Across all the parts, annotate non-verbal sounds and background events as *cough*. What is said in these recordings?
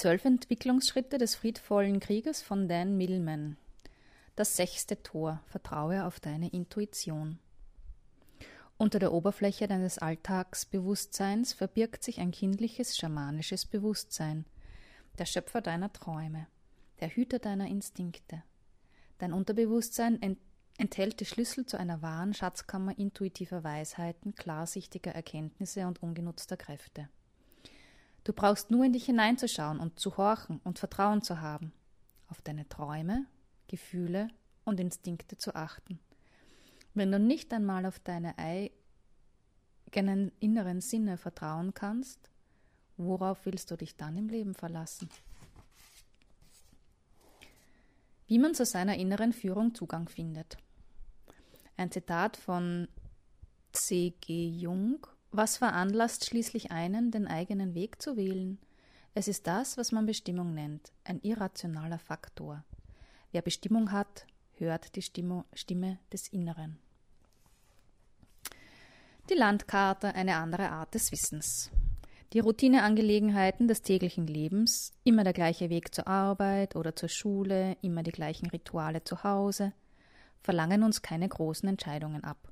zwölf Entwicklungsschritte des friedvollen Krieges von Dan Millman. Das sechste Tor. Vertraue auf deine Intuition. Unter der Oberfläche deines Alltagsbewusstseins verbirgt sich ein kindliches, schamanisches Bewusstsein, der Schöpfer deiner Träume, der Hüter deiner Instinkte. Dein Unterbewusstsein ent enthält die Schlüssel zu einer wahren Schatzkammer intuitiver Weisheiten, klarsichtiger Erkenntnisse und ungenutzter Kräfte. Du brauchst nur in dich hineinzuschauen und zu horchen und Vertrauen zu haben, auf deine Träume, Gefühle und Instinkte zu achten. Wenn du nicht einmal auf deine eigenen inneren Sinne vertrauen kannst, worauf willst du dich dann im Leben verlassen? Wie man zu seiner inneren Führung Zugang findet. Ein Zitat von C.G. Jung. Was veranlasst schließlich einen, den eigenen Weg zu wählen? Es ist das, was man Bestimmung nennt, ein irrationaler Faktor. Wer Bestimmung hat, hört die Stimme, Stimme des Inneren. Die Landkarte eine andere Art des Wissens. Die Routineangelegenheiten des täglichen Lebens, immer der gleiche Weg zur Arbeit oder zur Schule, immer die gleichen Rituale zu Hause, verlangen uns keine großen Entscheidungen ab.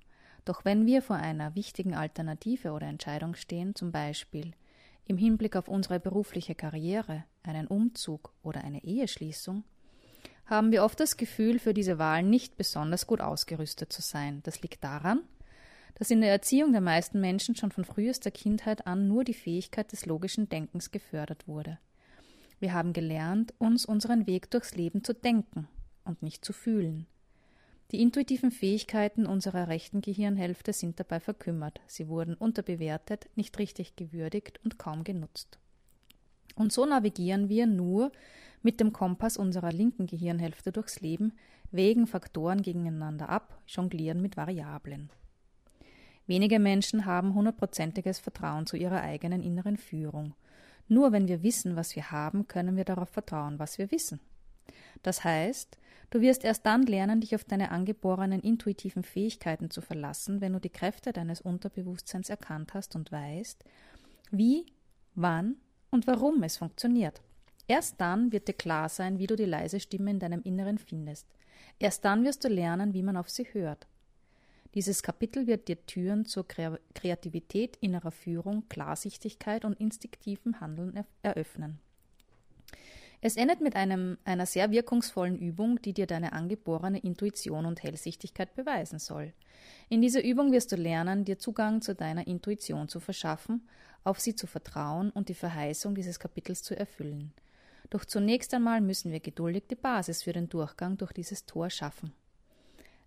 Doch wenn wir vor einer wichtigen Alternative oder Entscheidung stehen, zum Beispiel im Hinblick auf unsere berufliche Karriere, einen Umzug oder eine Eheschließung, haben wir oft das Gefühl, für diese Wahl nicht besonders gut ausgerüstet zu sein. Das liegt daran, dass in der Erziehung der meisten Menschen schon von frühester Kindheit an nur die Fähigkeit des logischen Denkens gefördert wurde. Wir haben gelernt, uns unseren Weg durchs Leben zu denken und nicht zu fühlen. Die intuitiven Fähigkeiten unserer rechten Gehirnhälfte sind dabei verkümmert, sie wurden unterbewertet, nicht richtig gewürdigt und kaum genutzt. Und so navigieren wir nur mit dem Kompass unserer linken Gehirnhälfte durchs Leben, wägen Faktoren gegeneinander ab, jonglieren mit Variablen. Wenige Menschen haben hundertprozentiges Vertrauen zu ihrer eigenen inneren Führung. Nur wenn wir wissen, was wir haben, können wir darauf vertrauen, was wir wissen. Das heißt, du wirst erst dann lernen, dich auf deine angeborenen intuitiven Fähigkeiten zu verlassen, wenn du die Kräfte deines Unterbewusstseins erkannt hast und weißt, wie, wann und warum es funktioniert. Erst dann wird dir klar sein, wie du die leise Stimme in deinem Inneren findest. Erst dann wirst du lernen, wie man auf sie hört. Dieses Kapitel wird dir Türen zur Kreativität, innerer Führung, Klarsichtigkeit und instinktivem Handeln eröffnen. Es endet mit einem, einer sehr wirkungsvollen Übung, die dir deine angeborene Intuition und Hellsichtigkeit beweisen soll. In dieser Übung wirst du lernen, dir Zugang zu deiner Intuition zu verschaffen, auf sie zu vertrauen und die Verheißung dieses Kapitels zu erfüllen. Doch zunächst einmal müssen wir geduldig die Basis für den Durchgang durch dieses Tor schaffen.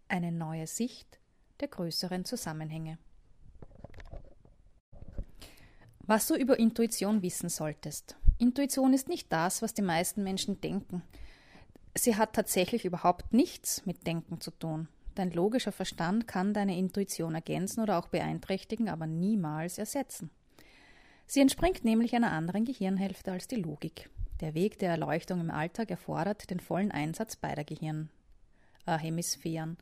Eine neue Sicht der größeren Zusammenhänge. Was du über Intuition wissen solltest. Intuition ist nicht das, was die meisten Menschen denken. Sie hat tatsächlich überhaupt nichts mit Denken zu tun. Dein logischer Verstand kann deine Intuition ergänzen oder auch beeinträchtigen, aber niemals ersetzen. Sie entspringt nämlich einer anderen Gehirnhälfte als die Logik. Der Weg der Erleuchtung im Alltag erfordert den vollen Einsatz beider Gehirnhemisphären.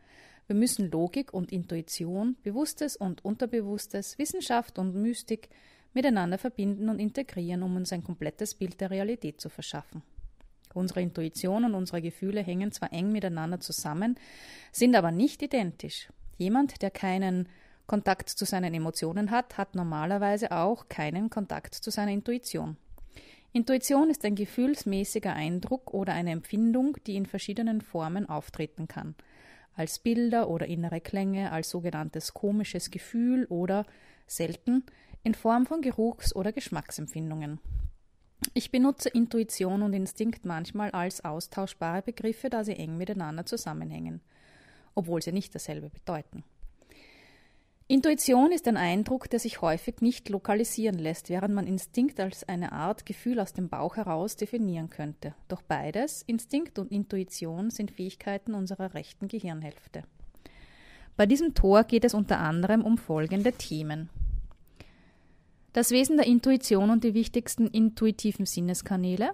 Wir müssen Logik und Intuition, Bewusstes und Unterbewusstes, Wissenschaft und Mystik miteinander verbinden und integrieren, um uns ein komplettes Bild der Realität zu verschaffen. Unsere Intuition und unsere Gefühle hängen zwar eng miteinander zusammen, sind aber nicht identisch. Jemand, der keinen Kontakt zu seinen Emotionen hat, hat normalerweise auch keinen Kontakt zu seiner Intuition. Intuition ist ein gefühlsmäßiger Eindruck oder eine Empfindung, die in verschiedenen Formen auftreten kann. Als Bilder oder innere Klänge, als sogenanntes komisches Gefühl oder selten in Form von Geruchs- oder Geschmacksempfindungen. Ich benutze Intuition und Instinkt manchmal als austauschbare Begriffe, da sie eng miteinander zusammenhängen, obwohl sie nicht dasselbe bedeuten. Intuition ist ein Eindruck, der sich häufig nicht lokalisieren lässt, während man Instinkt als eine Art Gefühl aus dem Bauch heraus definieren könnte. Doch beides, Instinkt und Intuition, sind Fähigkeiten unserer rechten Gehirnhälfte. Bei diesem Tor geht es unter anderem um folgende Themen. Das Wesen der Intuition und die wichtigsten intuitiven Sinneskanäle,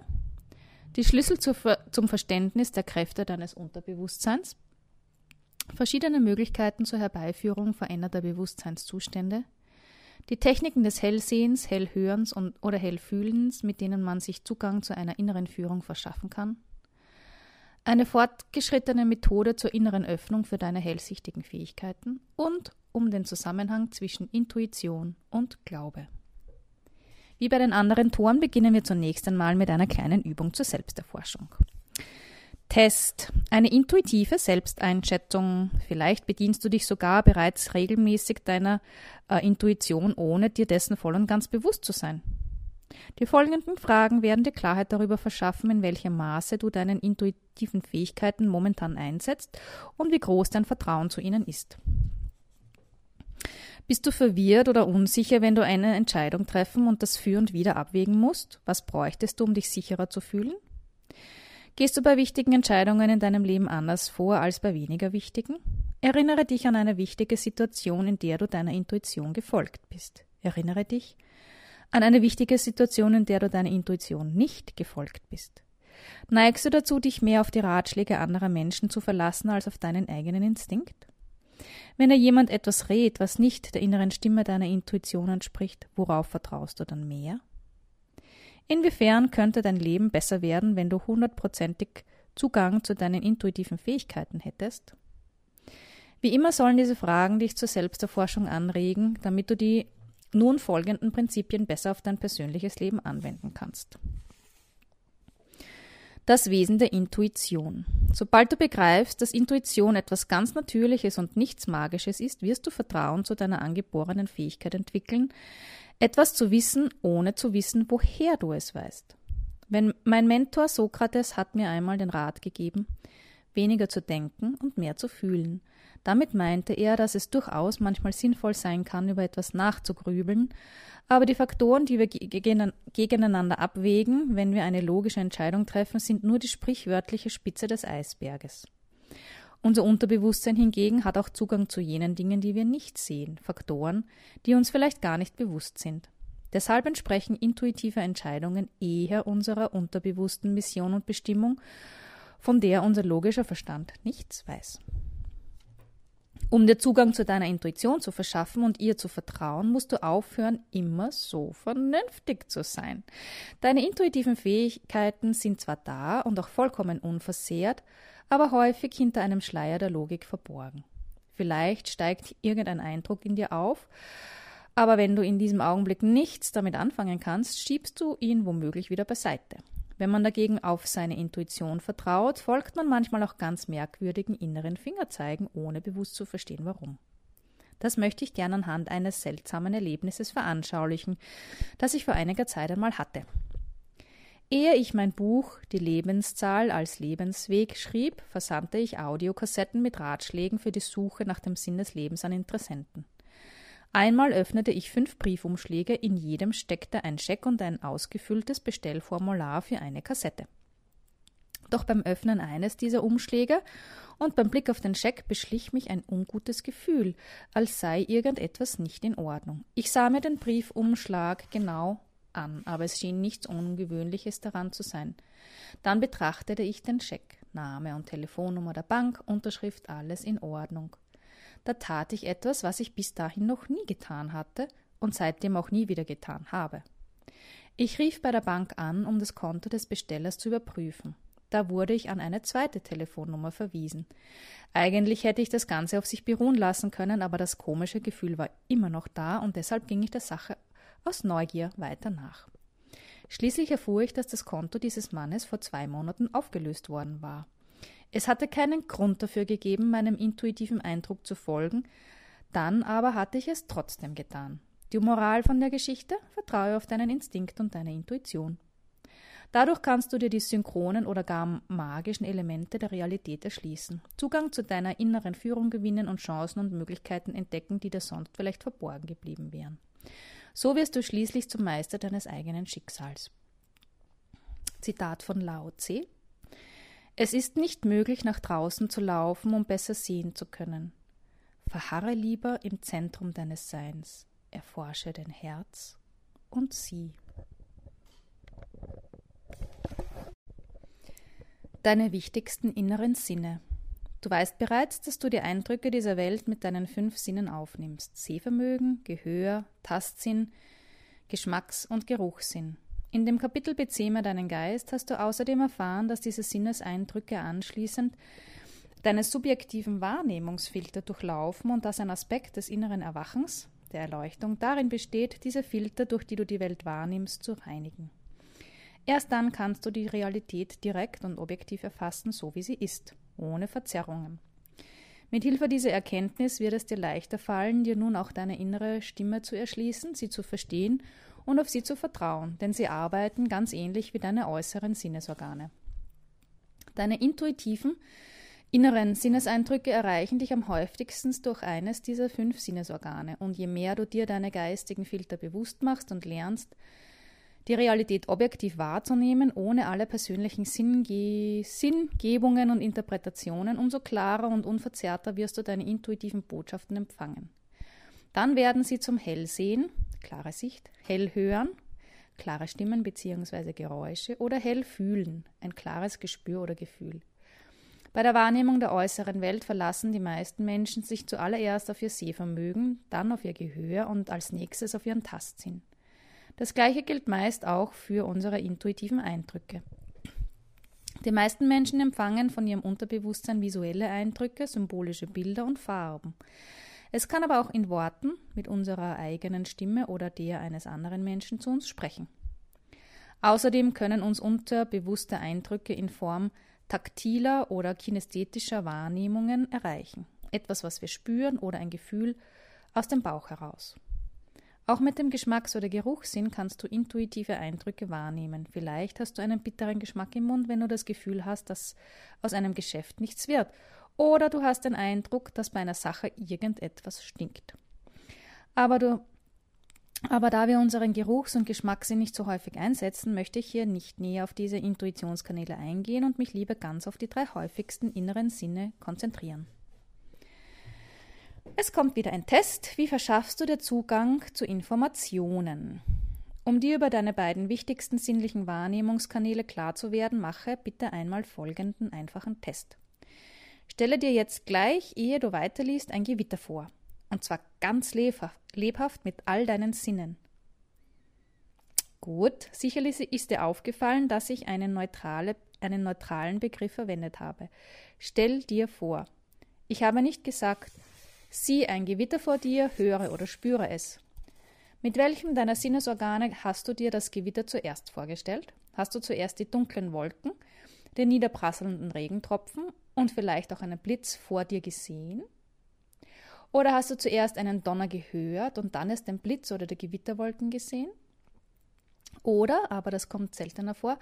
die Schlüssel zum Verständnis der Kräfte deines Unterbewusstseins, verschiedene Möglichkeiten zur Herbeiführung veränderter Bewusstseinszustände, Die Techniken des Hellsehens, Hellhörens und, oder Hellfühlens, mit denen man sich Zugang zu einer inneren Führung verschaffen kann. Eine fortgeschrittene Methode zur inneren Öffnung für deine hellsichtigen Fähigkeiten und um den Zusammenhang zwischen Intuition und Glaube. Wie bei den anderen Toren beginnen wir zunächst einmal mit einer kleinen Übung zur Selbsterforschung. Test. Eine intuitive Selbsteinschätzung. Vielleicht bedienst du dich sogar bereits regelmäßig deiner äh, Intuition, ohne dir dessen voll und ganz bewusst zu sein. Die folgenden Fragen werden dir Klarheit darüber verschaffen, in welchem Maße du deinen intuitiven Fähigkeiten momentan einsetzt und wie groß dein Vertrauen zu ihnen ist. Bist du verwirrt oder unsicher, wenn du eine Entscheidung treffen und das für und wieder abwägen musst? Was bräuchtest du, um dich sicherer zu fühlen? Gehst du bei wichtigen Entscheidungen in deinem Leben anders vor als bei weniger wichtigen? Erinnere dich an eine wichtige Situation, in der du deiner Intuition gefolgt bist. Erinnere dich an eine wichtige Situation, in der du deiner Intuition nicht gefolgt bist. Neigst du dazu, dich mehr auf die Ratschläge anderer Menschen zu verlassen als auf deinen eigenen Instinkt? Wenn dir jemand etwas rät, was nicht der inneren Stimme deiner Intuition entspricht, worauf vertraust du dann mehr? Inwiefern könnte dein Leben besser werden, wenn du hundertprozentig Zugang zu deinen intuitiven Fähigkeiten hättest? Wie immer sollen diese Fragen dich zur Selbsterforschung anregen, damit du die nun folgenden Prinzipien besser auf dein persönliches Leben anwenden kannst. Das Wesen der Intuition. Sobald du begreifst, dass Intuition etwas ganz Natürliches und nichts Magisches ist, wirst du Vertrauen zu deiner angeborenen Fähigkeit entwickeln, etwas zu wissen, ohne zu wissen, woher du es weißt. Wenn mein Mentor Sokrates hat mir einmal den Rat gegeben, weniger zu denken und mehr zu fühlen. Damit meinte er, dass es durchaus manchmal sinnvoll sein kann, über etwas nachzugrübeln, aber die Faktoren, die wir gegeneinander abwägen, wenn wir eine logische Entscheidung treffen, sind nur die sprichwörtliche Spitze des Eisberges. Unser Unterbewusstsein hingegen hat auch Zugang zu jenen Dingen, die wir nicht sehen, Faktoren, die uns vielleicht gar nicht bewusst sind. Deshalb entsprechen intuitive Entscheidungen eher unserer unterbewussten Mission und Bestimmung, von der unser logischer Verstand nichts weiß. Um dir Zugang zu deiner Intuition zu verschaffen und ihr zu vertrauen, musst du aufhören, immer so vernünftig zu sein. Deine intuitiven Fähigkeiten sind zwar da und auch vollkommen unversehrt, aber häufig hinter einem Schleier der Logik verborgen. Vielleicht steigt irgendein Eindruck in dir auf, aber wenn du in diesem Augenblick nichts damit anfangen kannst, schiebst du ihn womöglich wieder beiseite. Wenn man dagegen auf seine Intuition vertraut, folgt man manchmal auch ganz merkwürdigen inneren Fingerzeigen, ohne bewusst zu verstehen warum. Das möchte ich gern anhand eines seltsamen Erlebnisses veranschaulichen, das ich vor einiger Zeit einmal hatte. Ehe ich mein Buch Die Lebenszahl als Lebensweg schrieb, versandte ich Audiokassetten mit Ratschlägen für die Suche nach dem Sinn des Lebens an Interessenten. Einmal öffnete ich fünf Briefumschläge, in jedem steckte ein Scheck und ein ausgefülltes Bestellformular für eine Kassette. Doch beim Öffnen eines dieser Umschläge und beim Blick auf den Scheck beschlich mich ein ungutes Gefühl, als sei irgendetwas nicht in Ordnung. Ich sah mir den Briefumschlag genau an, aber es schien nichts Ungewöhnliches daran zu sein. Dann betrachtete ich den Scheck, Name und Telefonnummer der Bank, Unterschrift, alles in Ordnung. Da tat ich etwas, was ich bis dahin noch nie getan hatte und seitdem auch nie wieder getan habe. Ich rief bei der Bank an, um das Konto des Bestellers zu überprüfen. Da wurde ich an eine zweite Telefonnummer verwiesen. Eigentlich hätte ich das Ganze auf sich beruhen lassen können, aber das komische Gefühl war immer noch da und deshalb ging ich der Sache aus Neugier weiter nach. Schließlich erfuhr ich, dass das Konto dieses Mannes vor zwei Monaten aufgelöst worden war. Es hatte keinen Grund dafür gegeben, meinem intuitiven Eindruck zu folgen, dann aber hatte ich es trotzdem getan. Die Moral von der Geschichte? Vertraue auf deinen Instinkt und deine Intuition. Dadurch kannst du dir die synchronen oder gar magischen Elemente der Realität erschließen, Zugang zu deiner inneren Führung gewinnen und Chancen und Möglichkeiten entdecken, die dir sonst vielleicht verborgen geblieben wären. So wirst du schließlich zum Meister deines eigenen Schicksals. Zitat von Lao Tse es ist nicht möglich, nach draußen zu laufen, um besser sehen zu können. Verharre lieber im Zentrum deines Seins, erforsche dein Herz und sieh. Deine wichtigsten inneren Sinne. Du weißt bereits, dass du die Eindrücke dieser Welt mit deinen fünf Sinnen aufnimmst: Sehvermögen, Gehör, Tastsinn, Geschmacks- und Geruchssinn. In dem Kapitel Bezähme deinen Geist hast du außerdem erfahren, dass diese Sinneseindrücke anschließend deine subjektiven Wahrnehmungsfilter durchlaufen und dass ein Aspekt des inneren Erwachens, der Erleuchtung, darin besteht, diese Filter, durch die du die Welt wahrnimmst, zu reinigen. Erst dann kannst du die Realität direkt und objektiv erfassen, so wie sie ist, ohne Verzerrungen. Mit Hilfe dieser Erkenntnis wird es dir leichter fallen, dir nun auch deine innere Stimme zu erschließen, sie zu verstehen und auf sie zu vertrauen, denn sie arbeiten ganz ähnlich wie deine äußeren Sinnesorgane. Deine intuitiven, inneren Sinneseindrücke erreichen dich am häufigsten durch eines dieser fünf Sinnesorgane, und je mehr du dir deine geistigen Filter bewusst machst und lernst, die Realität objektiv wahrzunehmen, ohne alle persönlichen Sinnge Sinngebungen und Interpretationen, umso klarer und unverzerrter wirst du deine intuitiven Botschaften empfangen. Dann werden sie zum Hellsehen, klare Sicht, Hellhören, klare Stimmen bzw. Geräusche oder Hellfühlen, ein klares Gespür oder Gefühl. Bei der Wahrnehmung der äußeren Welt verlassen die meisten Menschen sich zuallererst auf ihr Sehvermögen, dann auf ihr Gehör und als nächstes auf ihren Tastsinn. Das gleiche gilt meist auch für unsere intuitiven Eindrücke. Die meisten Menschen empfangen von ihrem Unterbewusstsein visuelle Eindrücke, symbolische Bilder und Farben. Es kann aber auch in Worten mit unserer eigenen Stimme oder der eines anderen Menschen zu uns sprechen. Außerdem können uns unterbewusste Eindrücke in Form taktiler oder kinästhetischer Wahrnehmungen erreichen. Etwas, was wir spüren oder ein Gefühl aus dem Bauch heraus. Auch mit dem Geschmacks- oder Geruchssinn kannst du intuitive Eindrücke wahrnehmen. Vielleicht hast du einen bitteren Geschmack im Mund, wenn du das Gefühl hast, dass aus einem Geschäft nichts wird. Oder du hast den Eindruck, dass bei einer Sache irgendetwas stinkt. Aber, du, aber da wir unseren Geruchs- und Geschmackssinn nicht so häufig einsetzen, möchte ich hier nicht näher auf diese Intuitionskanäle eingehen und mich lieber ganz auf die drei häufigsten inneren Sinne konzentrieren. Es kommt wieder ein Test. Wie verschaffst du dir Zugang zu Informationen? Um dir über deine beiden wichtigsten sinnlichen Wahrnehmungskanäle klar zu werden, mache bitte einmal folgenden einfachen Test. Stelle dir jetzt gleich, ehe du weiterliest, ein Gewitter vor. Und zwar ganz lebhaft mit all deinen Sinnen. Gut, sicherlich ist dir aufgefallen, dass ich einen, neutrale, einen neutralen Begriff verwendet habe. Stell dir vor. Ich habe nicht gesagt, Sieh ein Gewitter vor dir, höre oder spüre es. Mit welchem deiner Sinnesorgane hast du dir das Gewitter zuerst vorgestellt? Hast du zuerst die dunklen Wolken, den niederprasselnden Regentropfen und vielleicht auch einen Blitz vor dir gesehen? Oder hast du zuerst einen Donner gehört und dann erst den Blitz oder die Gewitterwolken gesehen? Oder, aber das kommt seltener vor,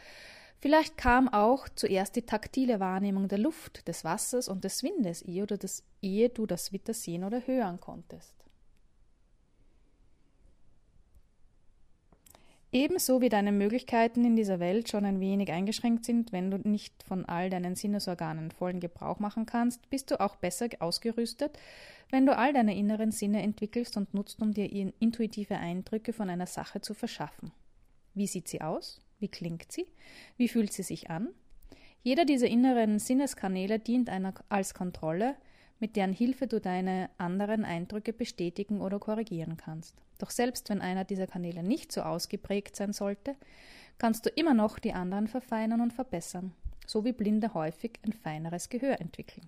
Vielleicht kam auch zuerst die taktile Wahrnehmung der Luft, des Wassers und des Windes, ehe, oder das, ehe du das Witter sehen oder hören konntest. Ebenso wie deine Möglichkeiten in dieser Welt schon ein wenig eingeschränkt sind, wenn du nicht von all deinen Sinnesorganen vollen Gebrauch machen kannst, bist du auch besser ausgerüstet, wenn du all deine inneren Sinne entwickelst und nutzt, um dir intuitive Eindrücke von einer Sache zu verschaffen. Wie sieht sie aus? Wie klingt sie? Wie fühlt sie sich an? Jeder dieser inneren Sinneskanäle dient einer als Kontrolle, mit deren Hilfe du deine anderen Eindrücke bestätigen oder korrigieren kannst. Doch selbst wenn einer dieser Kanäle nicht so ausgeprägt sein sollte, kannst du immer noch die anderen verfeinern und verbessern, so wie Blinde häufig ein feineres Gehör entwickeln.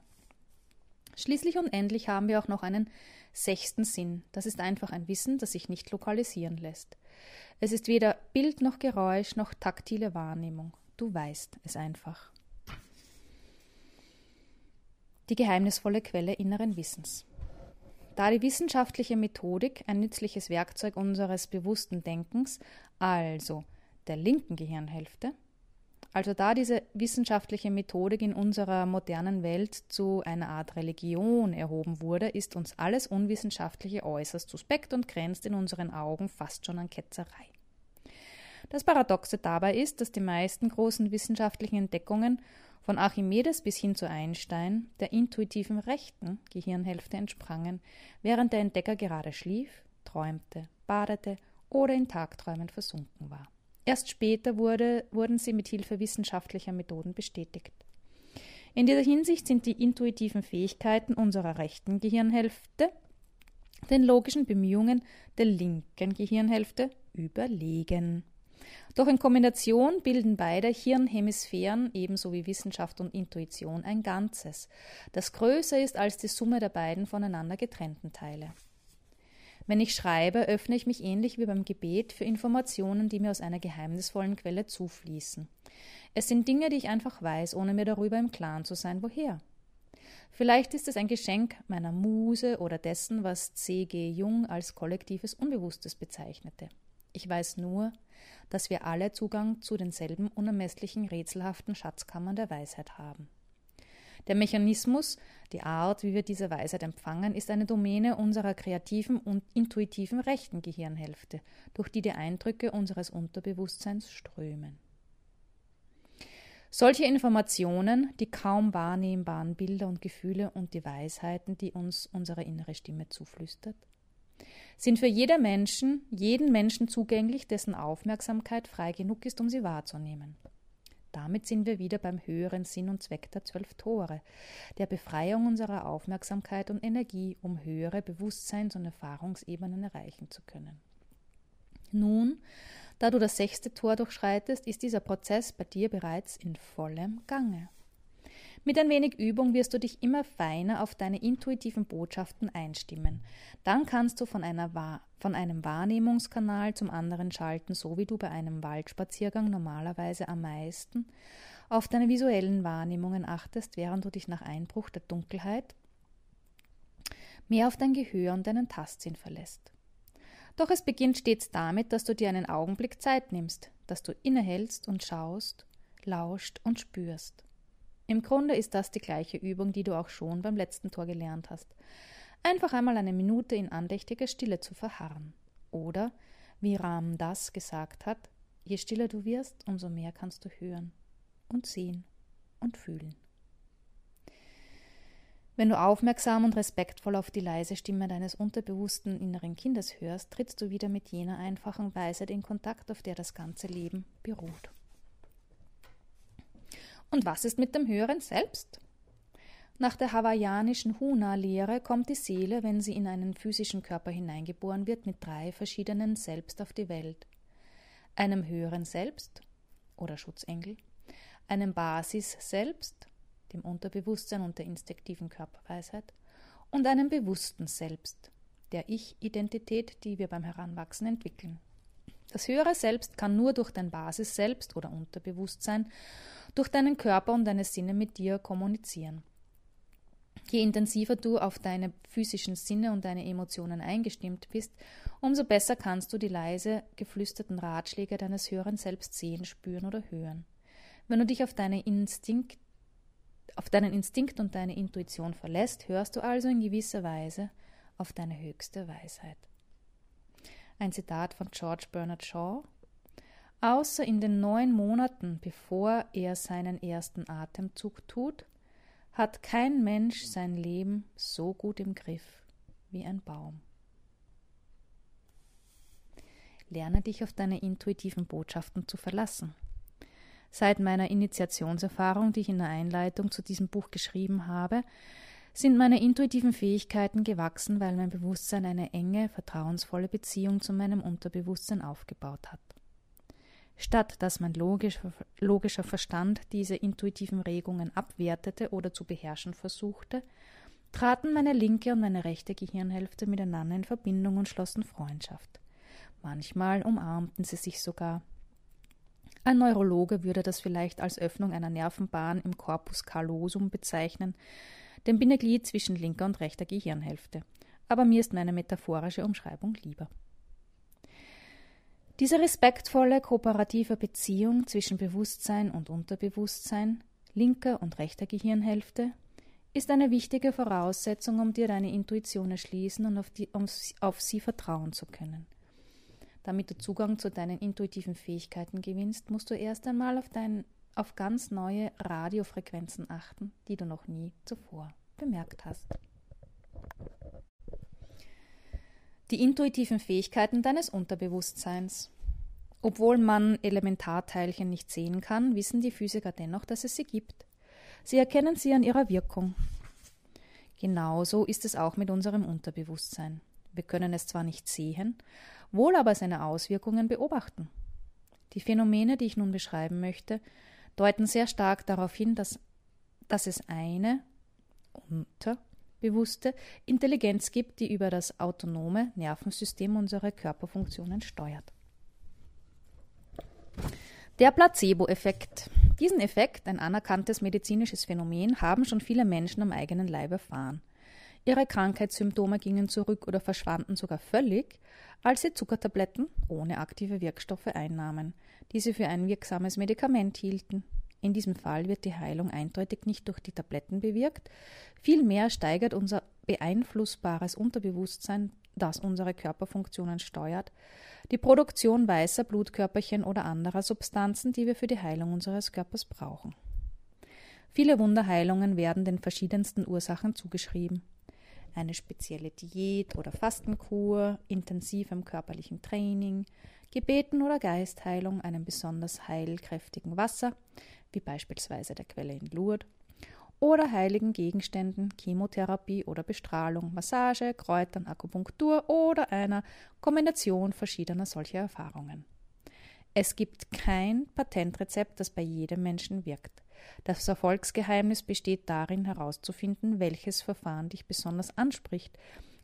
Schließlich und endlich haben wir auch noch einen sechsten Sinn. Das ist einfach ein Wissen, das sich nicht lokalisieren lässt. Es ist weder Bild noch Geräusch noch taktile Wahrnehmung. Du weißt es einfach. Die geheimnisvolle Quelle inneren Wissens. Da die wissenschaftliche Methodik ein nützliches Werkzeug unseres bewussten Denkens, also der linken Gehirnhälfte, also da diese wissenschaftliche Methodik in unserer modernen Welt zu einer Art Religion erhoben wurde, ist uns alles Unwissenschaftliche äußerst suspekt und grenzt in unseren Augen fast schon an Ketzerei. Das Paradoxe dabei ist, dass die meisten großen wissenschaftlichen Entdeckungen von Archimedes bis hin zu Einstein der intuitiven rechten Gehirnhälfte entsprangen, während der Entdecker gerade schlief, träumte, badete oder in Tagträumen versunken war. Erst später wurde, wurden sie mit Hilfe wissenschaftlicher Methoden bestätigt. In dieser Hinsicht sind die intuitiven Fähigkeiten unserer rechten Gehirnhälfte den logischen Bemühungen der linken Gehirnhälfte überlegen. Doch in Kombination bilden beide Hirnhemisphären ebenso wie Wissenschaft und Intuition ein Ganzes, das größer ist als die Summe der beiden voneinander getrennten Teile. Wenn ich schreibe, öffne ich mich ähnlich wie beim Gebet für Informationen, die mir aus einer geheimnisvollen Quelle zufließen. Es sind Dinge, die ich einfach weiß, ohne mir darüber im Klaren zu sein, woher. Vielleicht ist es ein Geschenk meiner Muse oder dessen, was C. G. Jung als kollektives Unbewusstes bezeichnete. Ich weiß nur, dass wir alle Zugang zu denselben unermesslichen, rätselhaften Schatzkammern der Weisheit haben. Der Mechanismus, die Art, wie wir diese Weisheit empfangen, ist eine Domäne unserer kreativen und intuitiven rechten Gehirnhälfte, durch die die Eindrücke unseres Unterbewusstseins strömen. Solche Informationen, die kaum wahrnehmbaren Bilder und Gefühle und die Weisheiten, die uns unsere innere Stimme zuflüstert, sind für jeder Menschen, jeden Menschen zugänglich, dessen Aufmerksamkeit frei genug ist, um sie wahrzunehmen. Damit sind wir wieder beim höheren Sinn und Zweck der zwölf Tore, der Befreiung unserer Aufmerksamkeit und Energie, um höhere Bewusstseins- und Erfahrungsebenen erreichen zu können. Nun, da du das sechste Tor durchschreitest, ist dieser Prozess bei dir bereits in vollem Gange. Mit ein wenig Übung wirst du dich immer feiner auf deine intuitiven Botschaften einstimmen. Dann kannst du von, einer, von einem Wahrnehmungskanal zum anderen schalten, so wie du bei einem Waldspaziergang normalerweise am meisten auf deine visuellen Wahrnehmungen achtest, während du dich nach Einbruch der Dunkelheit mehr auf dein Gehör und deinen Tastsinn verlässt. Doch es beginnt stets damit, dass du dir einen Augenblick Zeit nimmst, dass du innehältst und schaust, lauscht und spürst. Im Grunde ist das die gleiche Übung, die du auch schon beim letzten Tor gelernt hast. Einfach einmal eine Minute in andächtiger Stille zu verharren. Oder, wie Ram das gesagt hat, je stiller du wirst, umso mehr kannst du hören und sehen und fühlen. Wenn du aufmerksam und respektvoll auf die leise Stimme deines unterbewussten inneren Kindes hörst, trittst du wieder mit jener einfachen Weisheit in Kontakt, auf der das ganze Leben beruht. Und was ist mit dem höheren Selbst? Nach der hawaiianischen Huna-Lehre kommt die Seele, wenn sie in einen physischen Körper hineingeboren wird, mit drei verschiedenen Selbst auf die Welt. Einem höheren Selbst oder Schutzengel, einem Basis-Selbst, dem Unterbewusstsein und der instinktiven Körperweisheit, und einem bewussten Selbst, der Ich-Identität, die wir beim Heranwachsen entwickeln. Das höhere Selbst kann nur durch dein Basis-Selbst oder Unterbewusstsein durch deinen Körper und deine Sinne mit dir kommunizieren. Je intensiver du auf deine physischen Sinne und deine Emotionen eingestimmt bist, umso besser kannst du die leise geflüsterten Ratschläge deines höheren Selbst sehen, spüren oder hören. Wenn du dich auf, deine Instinkt, auf deinen Instinkt und deine Intuition verlässt, hörst du also in gewisser Weise auf deine höchste Weisheit. Ein Zitat von George Bernard Shaw Außer in den neun Monaten, bevor er seinen ersten Atemzug tut, hat kein Mensch sein Leben so gut im Griff wie ein Baum. Lerne dich auf deine intuitiven Botschaften zu verlassen. Seit meiner Initiationserfahrung, die ich in der Einleitung zu diesem Buch geschrieben habe, sind meine intuitiven Fähigkeiten gewachsen, weil mein Bewusstsein eine enge, vertrauensvolle Beziehung zu meinem Unterbewusstsein aufgebaut hat. Statt dass mein logischer, logischer Verstand diese intuitiven Regungen abwertete oder zu beherrschen versuchte, traten meine linke und meine rechte Gehirnhälfte miteinander in Verbindung und schlossen Freundschaft. Manchmal umarmten sie sich sogar. Ein Neurologe würde das vielleicht als Öffnung einer Nervenbahn im Corpus callosum bezeichnen, dem Bindeglied zwischen linker und rechter Gehirnhälfte. Aber mir ist meine metaphorische Umschreibung lieber. Diese respektvolle, kooperative Beziehung zwischen Bewusstsein und Unterbewusstsein, linker und rechter Gehirnhälfte, ist eine wichtige Voraussetzung, um dir deine Intuition erschließen und auf, die, um auf sie vertrauen zu können. Damit du Zugang zu deinen intuitiven Fähigkeiten gewinnst, musst du erst einmal auf, dein, auf ganz neue Radiofrequenzen achten, die du noch nie zuvor bemerkt hast. Die intuitiven Fähigkeiten deines Unterbewusstseins. Obwohl man Elementarteilchen nicht sehen kann, wissen die Physiker dennoch, dass es sie gibt. Sie erkennen sie an ihrer Wirkung. Genauso ist es auch mit unserem Unterbewusstsein. Wir können es zwar nicht sehen, wohl aber seine Auswirkungen beobachten. Die Phänomene, die ich nun beschreiben möchte, deuten sehr stark darauf hin, dass, dass es eine unterbewusste Intelligenz gibt, die über das autonome Nervensystem unsere Körperfunktionen steuert. Der Placebo-Effekt. Diesen Effekt, ein anerkanntes medizinisches Phänomen, haben schon viele Menschen am eigenen Leib erfahren. Ihre Krankheitssymptome gingen zurück oder verschwanden sogar völlig, als sie Zuckertabletten ohne aktive Wirkstoffe einnahmen, die sie für ein wirksames Medikament hielten. In diesem Fall wird die Heilung eindeutig nicht durch die Tabletten bewirkt, vielmehr steigert unser beeinflussbares Unterbewusstsein, das unsere Körperfunktionen steuert, die Produktion weißer Blutkörperchen oder anderer Substanzen, die wir für die Heilung unseres Körpers brauchen. Viele Wunderheilungen werden den verschiedensten Ursachen zugeschrieben. Eine spezielle Diät oder Fastenkur, intensivem körperlichen Training, Gebeten oder Geistheilung, einem besonders heilkräftigen Wasser, wie beispielsweise der Quelle in Lourdes, oder heiligen Gegenständen, Chemotherapie oder Bestrahlung, Massage, Kräutern, Akupunktur oder einer Kombination verschiedener solcher Erfahrungen. Es gibt kein Patentrezept, das bei jedem Menschen wirkt. Das Erfolgsgeheimnis besteht darin herauszufinden, welches Verfahren dich besonders anspricht,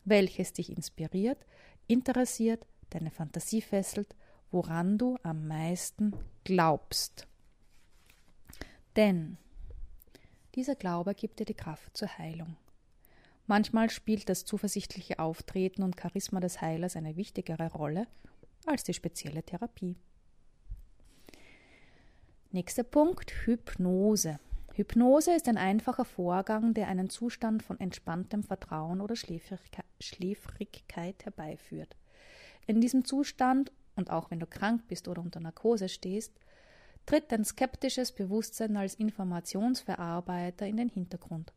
welches dich inspiriert, interessiert, deine Fantasie fesselt, woran du am meisten glaubst. Denn dieser Glaube gibt dir die Kraft zur Heilung. Manchmal spielt das zuversichtliche Auftreten und Charisma des Heilers eine wichtigere Rolle als die spezielle Therapie. Nächster Punkt Hypnose. Hypnose ist ein einfacher Vorgang, der einen Zustand von entspanntem Vertrauen oder Schläfrigkeit herbeiführt. In diesem Zustand, und auch wenn du krank bist oder unter Narkose stehst, tritt dein skeptisches Bewusstsein als Informationsverarbeiter in den Hintergrund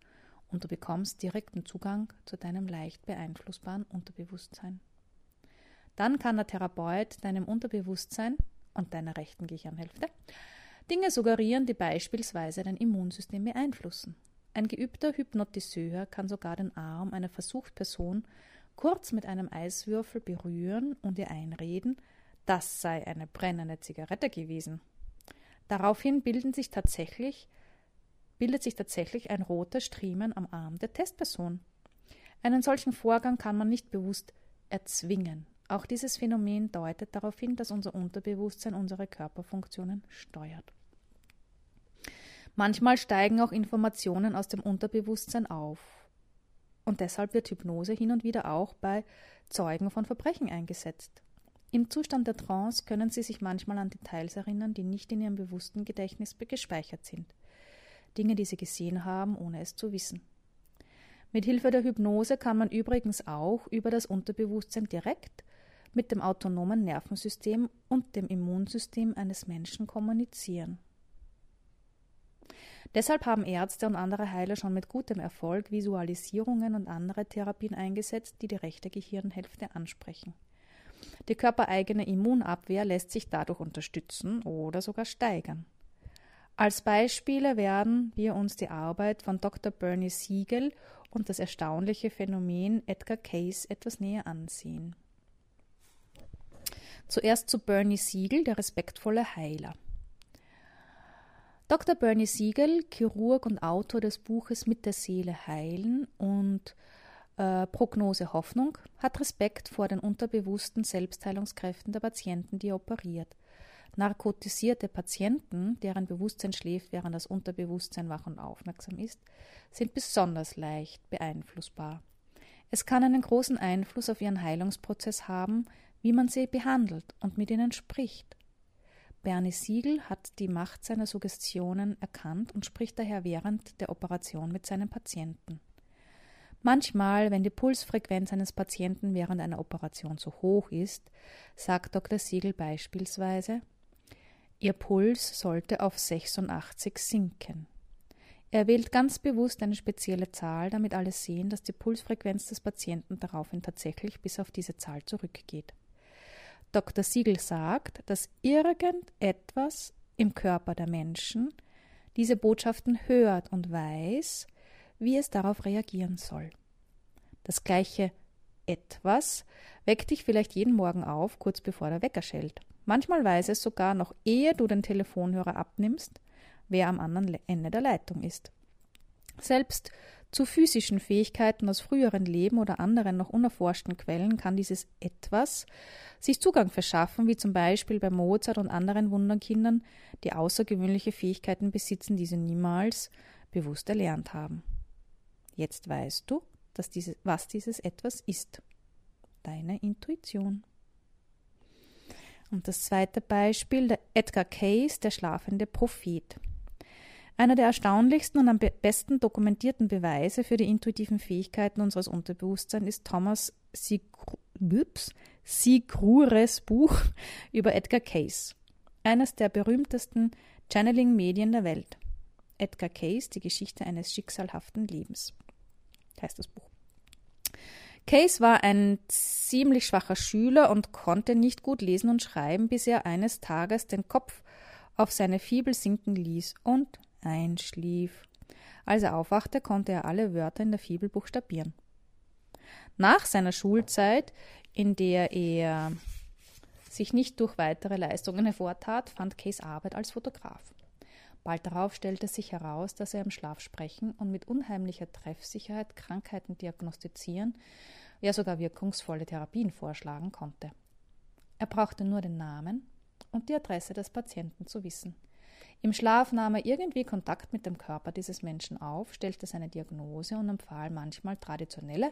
und du bekommst direkten Zugang zu deinem leicht beeinflussbaren Unterbewusstsein. Dann kann der Therapeut deinem Unterbewusstsein und deiner rechten Gehirnhälfte Dinge suggerieren, die beispielsweise dein Immunsystem beeinflussen. Ein geübter Hypnotiseur kann sogar den Arm einer Versuchsperson kurz mit einem Eiswürfel berühren und ihr einreden, das sei eine brennende Zigarette gewesen. Daraufhin bilden sich tatsächlich, bildet sich tatsächlich ein roter Striemen am Arm der Testperson. Einen solchen Vorgang kann man nicht bewusst erzwingen. Auch dieses Phänomen deutet darauf hin, dass unser Unterbewusstsein unsere Körperfunktionen steuert. Manchmal steigen auch Informationen aus dem Unterbewusstsein auf. Und deshalb wird Hypnose hin und wieder auch bei Zeugen von Verbrechen eingesetzt. Im Zustand der Trance können sie sich manchmal an Details erinnern, die nicht in ihrem bewussten Gedächtnis gespeichert sind. Dinge, die sie gesehen haben, ohne es zu wissen. Mit Hilfe der Hypnose kann man übrigens auch über das Unterbewusstsein direkt mit dem autonomen Nervensystem und dem Immunsystem eines Menschen kommunizieren. Deshalb haben Ärzte und andere Heiler schon mit gutem Erfolg Visualisierungen und andere Therapien eingesetzt, die die rechte Gehirnhälfte ansprechen. Die körpereigene Immunabwehr lässt sich dadurch unterstützen oder sogar steigern. Als Beispiele werden wir uns die Arbeit von Dr. Bernie Siegel und das erstaunliche Phänomen Edgar Case etwas näher ansehen. Zuerst zu Bernie Siegel, der respektvolle Heiler. Dr. Bernie Siegel, Chirurg und Autor des Buches Mit der Seele heilen und äh, Prognose Hoffnung hat Respekt vor den unterbewussten Selbstheilungskräften der Patienten, die er operiert. Narkotisierte Patienten, deren Bewusstsein schläft, während das Unterbewusstsein wach und aufmerksam ist, sind besonders leicht beeinflussbar. Es kann einen großen Einfluss auf ihren Heilungsprozess haben, wie man sie behandelt und mit ihnen spricht. Bernie Siegel hat die Macht seiner Suggestionen erkannt und spricht daher während der Operation mit seinen Patienten. Manchmal, wenn die Pulsfrequenz eines Patienten während einer Operation zu hoch ist, sagt Dr. Siegel beispielsweise, Ihr Puls sollte auf 86 sinken. Er wählt ganz bewusst eine spezielle Zahl, damit alle sehen, dass die Pulsfrequenz des Patienten daraufhin tatsächlich bis auf diese Zahl zurückgeht. Dr. Siegel sagt, dass irgendetwas im Körper der Menschen diese Botschaften hört und weiß, wie es darauf reagieren soll. Das gleiche etwas weckt dich vielleicht jeden Morgen auf, kurz bevor der Wecker schellt. Manchmal weiß es sogar noch ehe du den Telefonhörer abnimmst, wer am anderen Ende der Leitung ist. Selbst zu physischen Fähigkeiten aus früheren Leben oder anderen noch unerforschten Quellen kann dieses Etwas sich Zugang verschaffen, wie zum Beispiel bei Mozart und anderen Wunderkindern, die außergewöhnliche Fähigkeiten besitzen, die sie niemals bewusst erlernt haben. Jetzt weißt du, dass diese, was dieses Etwas ist. Deine Intuition. Und das zweite Beispiel, der Edgar Case, der schlafende Prophet. Einer der erstaunlichsten und am besten dokumentierten Beweise für die intuitiven Fähigkeiten unseres Unterbewusstseins ist Thomas Sigrures Buch *laughs* über Edgar Case, eines der berühmtesten Channeling-Medien der Welt. Edgar Case, die Geschichte eines schicksalhaften Lebens, heißt das Buch. Case war ein ziemlich schwacher Schüler und konnte nicht gut lesen und schreiben, bis er eines Tages den Kopf auf seine Fibel sinken ließ und einschlief. Als er aufwachte, konnte er alle Wörter in der Fibel buchstabieren. Nach seiner Schulzeit, in der er sich nicht durch weitere Leistungen hervortat, fand Case Arbeit als Fotograf. Bald darauf stellte sich heraus, dass er im Schlaf sprechen und mit unheimlicher Treffsicherheit Krankheiten diagnostizieren, ja sogar wirkungsvolle Therapien vorschlagen konnte. Er brauchte nur den Namen und die Adresse des Patienten zu wissen. Im Schlaf nahm er irgendwie Kontakt mit dem Körper dieses Menschen auf, stellte seine Diagnose und empfahl manchmal traditionelle,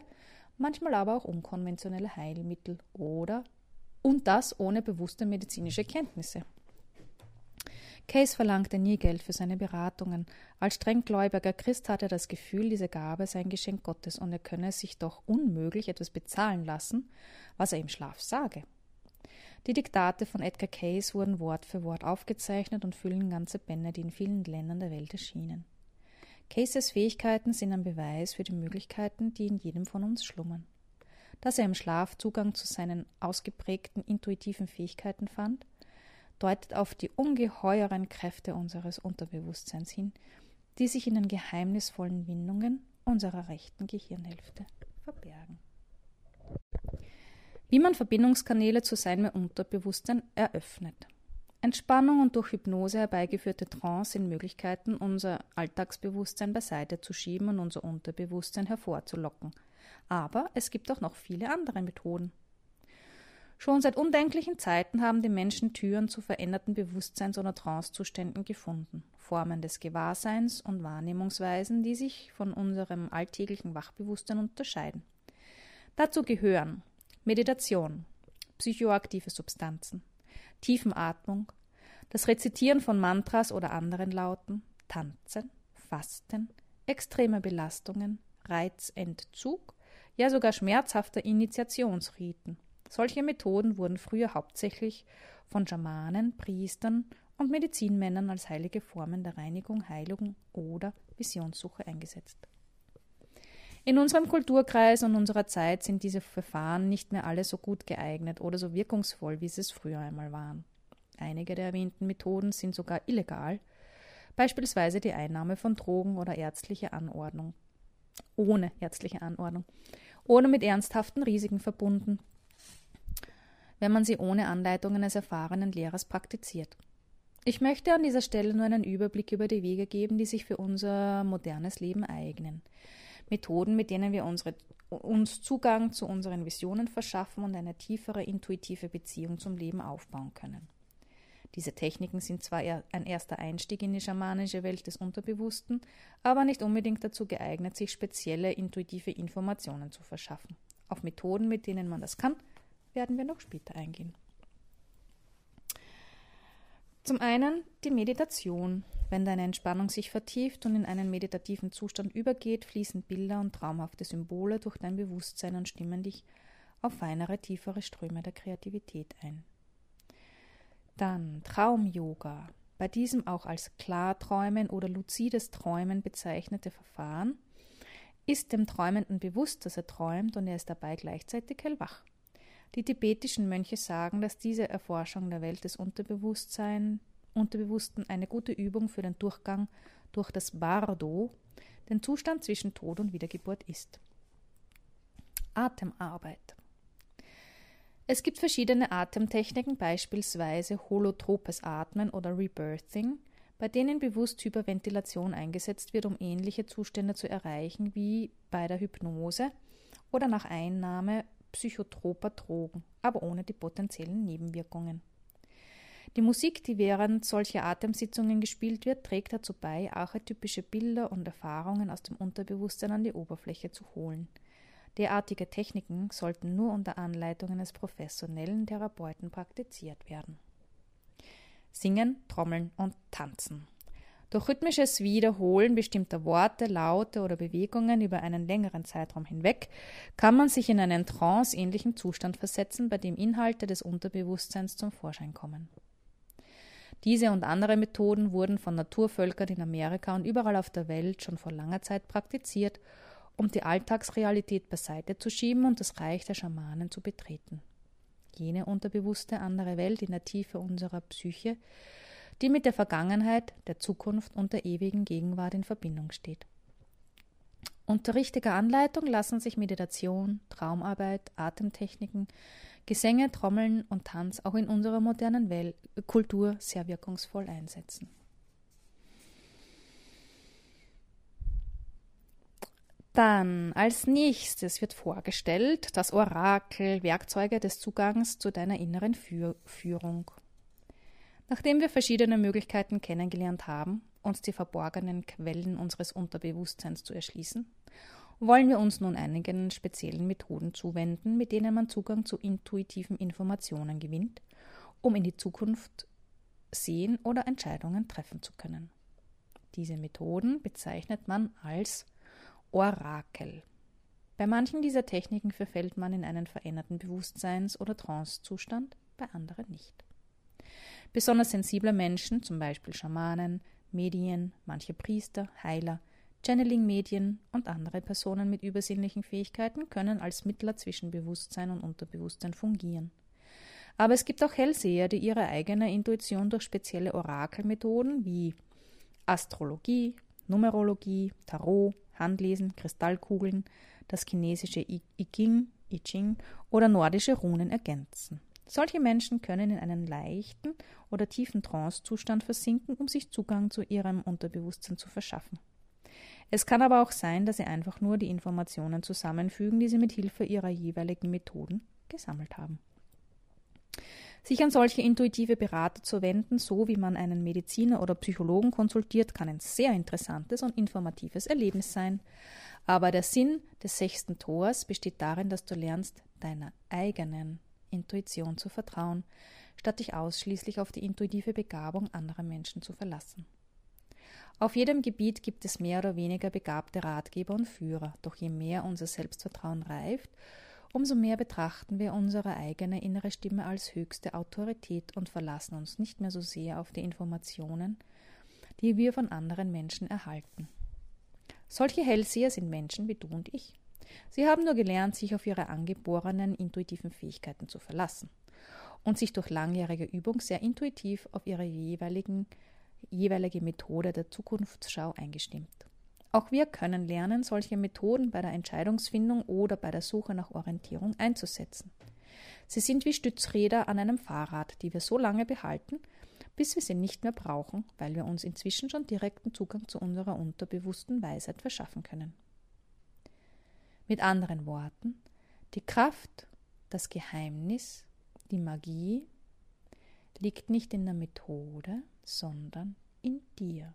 manchmal aber auch unkonventionelle Heilmittel oder und das ohne bewusste medizinische Kenntnisse. Case verlangte nie Geld für seine Beratungen. Als strenggläubiger Christ hatte er das Gefühl, diese Gabe sei ein Geschenk Gottes und er könne sich doch unmöglich etwas bezahlen lassen, was er im Schlaf sage. Die Diktate von Edgar Case wurden Wort für Wort aufgezeichnet und füllen ganze Bände, die in vielen Ländern der Welt erschienen. Cases Fähigkeiten sind ein Beweis für die Möglichkeiten, die in jedem von uns schlummern. Dass er im Schlaf Zugang zu seinen ausgeprägten intuitiven Fähigkeiten fand, deutet auf die ungeheuren Kräfte unseres Unterbewusstseins hin, die sich in den geheimnisvollen Windungen unserer rechten Gehirnhälfte verbergen wie man Verbindungskanäle zu seinem Unterbewusstsein eröffnet. Entspannung und durch Hypnose herbeigeführte Trance sind Möglichkeiten, unser Alltagsbewusstsein beiseite zu schieben und unser Unterbewusstsein hervorzulocken. Aber es gibt auch noch viele andere Methoden. Schon seit undenklichen Zeiten haben die Menschen Türen zu veränderten Bewusstseins- oder Trancezuständen gefunden, Formen des Gewahrseins und Wahrnehmungsweisen, die sich von unserem alltäglichen Wachbewusstsein unterscheiden. Dazu gehören Meditation, psychoaktive Substanzen, Tiefenatmung, das Rezitieren von Mantras oder anderen Lauten, Tanzen, Fasten, extreme Belastungen, Reizentzug, ja sogar schmerzhafte Initiationsriten. Solche Methoden wurden früher hauptsächlich von Schamanen, Priestern und Medizinmännern als heilige Formen der Reinigung, Heilung oder Visionssuche eingesetzt. In unserem Kulturkreis und unserer Zeit sind diese Verfahren nicht mehr alle so gut geeignet oder so wirkungsvoll, wie sie es früher einmal waren. Einige der erwähnten Methoden sind sogar illegal, beispielsweise die Einnahme von Drogen oder ärztliche Anordnung. Ohne ärztliche Anordnung. Oder mit ernsthaften Risiken verbunden, wenn man sie ohne Anleitung eines erfahrenen Lehrers praktiziert. Ich möchte an dieser Stelle nur einen Überblick über die Wege geben, die sich für unser modernes Leben eignen. Methoden, mit denen wir unsere, uns Zugang zu unseren Visionen verschaffen und eine tiefere intuitive Beziehung zum Leben aufbauen können. Diese Techniken sind zwar ein erster Einstieg in die schamanische Welt des Unterbewussten, aber nicht unbedingt dazu geeignet, sich spezielle intuitive Informationen zu verschaffen. Auf Methoden, mit denen man das kann, werden wir noch später eingehen. Zum einen die Meditation. Wenn deine Entspannung sich vertieft und in einen meditativen Zustand übergeht, fließen Bilder und traumhafte Symbole durch dein Bewusstsein und stimmen dich auf feinere, tiefere Ströme der Kreativität ein. Dann Traum-Yoga. Bei diesem auch als Klarträumen oder luzides Träumen bezeichnete Verfahren ist dem Träumenden bewusst, dass er träumt und er ist dabei gleichzeitig hellwach. Die tibetischen Mönche sagen, dass diese Erforschung der Welt des Unterbewusstseins Unterbewussten eine gute Übung für den Durchgang durch das Bardo, den Zustand zwischen Tod und Wiedergeburt ist. Atemarbeit. Es gibt verschiedene Atemtechniken, beispielsweise holotropes Atmen oder Rebirthing, bei denen bewusst Hyperventilation eingesetzt wird, um ähnliche Zustände zu erreichen wie bei der Hypnose oder nach Einnahme psychotroper Drogen, aber ohne die potenziellen Nebenwirkungen. Die Musik, die während solcher Atemsitzungen gespielt wird, trägt dazu bei, archetypische Bilder und Erfahrungen aus dem Unterbewusstsein an die Oberfläche zu holen – Derartige Techniken sollten nur unter Anleitung eines professionellen Therapeuten praktiziert werden. Singen, Trommeln und Tanzen. Durch rhythmisches Wiederholen bestimmter Worte, Laute oder Bewegungen über einen längeren Zeitraum hinweg kann man sich in einen tranceähnlichen Zustand versetzen, bei dem Inhalte des Unterbewusstseins zum Vorschein kommen. Diese und andere Methoden wurden von Naturvölkern in Amerika und überall auf der Welt schon vor langer Zeit praktiziert um die Alltagsrealität beiseite zu schieben und das Reich der Schamanen zu betreten. Jene unterbewusste andere Welt in der Tiefe unserer Psyche, die mit der Vergangenheit, der Zukunft und der ewigen Gegenwart in Verbindung steht. Unter richtiger Anleitung lassen sich Meditation, Traumarbeit, Atemtechniken, Gesänge, Trommeln und Tanz auch in unserer modernen Welt, Kultur sehr wirkungsvoll einsetzen. Dann als nächstes wird vorgestellt das Orakel, Werkzeuge des Zugangs zu deiner inneren Führ Führung. Nachdem wir verschiedene Möglichkeiten kennengelernt haben, uns die verborgenen Quellen unseres Unterbewusstseins zu erschließen, wollen wir uns nun einigen speziellen Methoden zuwenden, mit denen man Zugang zu intuitiven Informationen gewinnt, um in die Zukunft sehen oder Entscheidungen treffen zu können. Diese Methoden bezeichnet man als Orakel. Bei manchen dieser Techniken verfällt man in einen veränderten Bewusstseins- oder Trancezustand, bei anderen nicht. Besonders sensible Menschen, zum Beispiel Schamanen, Medien, manche Priester, Heiler, Channeling-Medien und andere Personen mit übersinnlichen Fähigkeiten können als Mittler zwischen Bewusstsein und Unterbewusstsein fungieren. Aber es gibt auch Hellseher, die ihre eigene Intuition durch spezielle Orakelmethoden wie Astrologie, Numerologie, Tarot, Handlesen, Kristallkugeln, das chinesische I, Ching, I Ching oder nordische Runen ergänzen. Solche Menschen können in einen leichten oder tiefen Trancezustand versinken, um sich Zugang zu ihrem Unterbewusstsein zu verschaffen. Es kann aber auch sein, dass sie einfach nur die Informationen zusammenfügen, die sie mit Hilfe ihrer jeweiligen Methoden gesammelt haben. Sich an solche intuitive Berater zu wenden, so wie man einen Mediziner oder Psychologen konsultiert, kann ein sehr interessantes und informatives Erlebnis sein. Aber der Sinn des sechsten Tors besteht darin, dass du lernst, deiner eigenen Intuition zu vertrauen, statt dich ausschließlich auf die intuitive Begabung anderer Menschen zu verlassen. Auf jedem Gebiet gibt es mehr oder weniger begabte Ratgeber und Führer, doch je mehr unser Selbstvertrauen reift, umso mehr betrachten wir unsere eigene innere Stimme als höchste Autorität und verlassen uns nicht mehr so sehr auf die Informationen, die wir von anderen Menschen erhalten. Solche Hellseher sind Menschen wie du und ich. Sie haben nur gelernt, sich auf ihre angeborenen intuitiven Fähigkeiten zu verlassen und sich durch langjährige Übung sehr intuitiv auf ihre jeweiligen, jeweilige Methode der Zukunftsschau eingestimmt. Auch wir können lernen, solche Methoden bei der Entscheidungsfindung oder bei der Suche nach Orientierung einzusetzen. Sie sind wie Stützräder an einem Fahrrad, die wir so lange behalten, bis wir sie nicht mehr brauchen, weil wir uns inzwischen schon direkten Zugang zu unserer unterbewussten Weisheit verschaffen können. Mit anderen Worten, die Kraft, das Geheimnis, die Magie liegt nicht in der Methode, sondern in dir.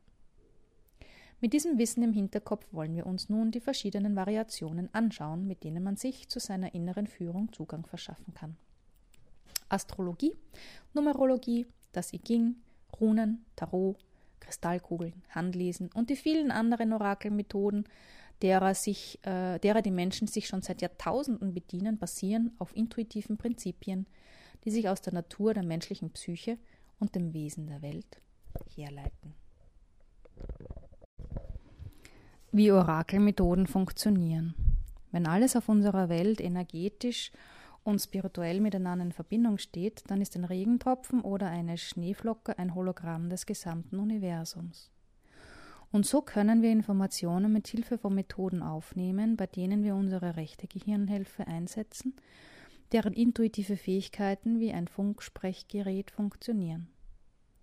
Mit diesem Wissen im Hinterkopf wollen wir uns nun die verschiedenen Variationen anschauen, mit denen man sich zu seiner inneren Führung Zugang verschaffen kann. Astrologie, Numerologie, das I Ching, Runen, Tarot, Kristallkugeln, Handlesen und die vielen anderen Orakelmethoden, derer, sich, äh, derer die Menschen sich schon seit Jahrtausenden bedienen, basieren auf intuitiven Prinzipien, die sich aus der Natur der menschlichen Psyche und dem Wesen der Welt herleiten wie Orakelmethoden funktionieren. Wenn alles auf unserer Welt energetisch und spirituell miteinander in Verbindung steht, dann ist ein Regentropfen oder eine Schneeflocke ein Hologramm des gesamten Universums. Und so können wir Informationen mit Hilfe von Methoden aufnehmen, bei denen wir unsere rechte Gehirnhälfte einsetzen, deren intuitive Fähigkeiten wie ein Funksprechgerät funktionieren.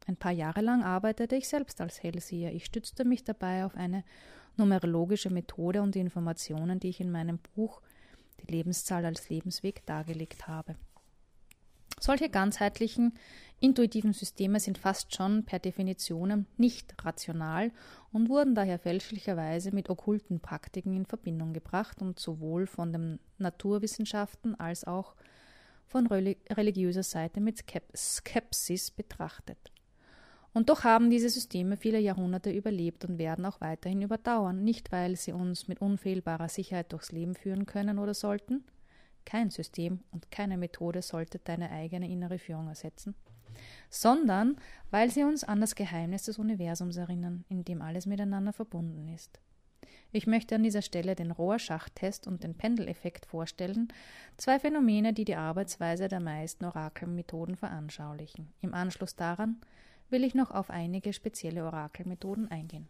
Ein paar Jahre lang arbeitete ich selbst als Hellseher. Ich stützte mich dabei auf eine numerologische Methode und die Informationen, die ich in meinem Buch Die Lebenszahl als Lebensweg dargelegt habe. Solche ganzheitlichen, intuitiven Systeme sind fast schon per Definition nicht rational und wurden daher fälschlicherweise mit okkulten Praktiken in Verbindung gebracht und sowohl von den Naturwissenschaften als auch von religiöser Seite mit Skepsis betrachtet. Und doch haben diese Systeme viele Jahrhunderte überlebt und werden auch weiterhin überdauern, nicht weil sie uns mit unfehlbarer Sicherheit durchs Leben führen können oder sollten. Kein System und keine Methode sollte deine eigene innere Führung ersetzen, sondern weil sie uns an das Geheimnis des Universums erinnern, in dem alles miteinander verbunden ist. Ich möchte an dieser Stelle den Rohrschachtest und den Pendeleffekt vorstellen, zwei Phänomene, die die Arbeitsweise der meisten Orakelmethoden veranschaulichen. Im Anschluss daran will ich noch auf einige spezielle Orakelmethoden eingehen.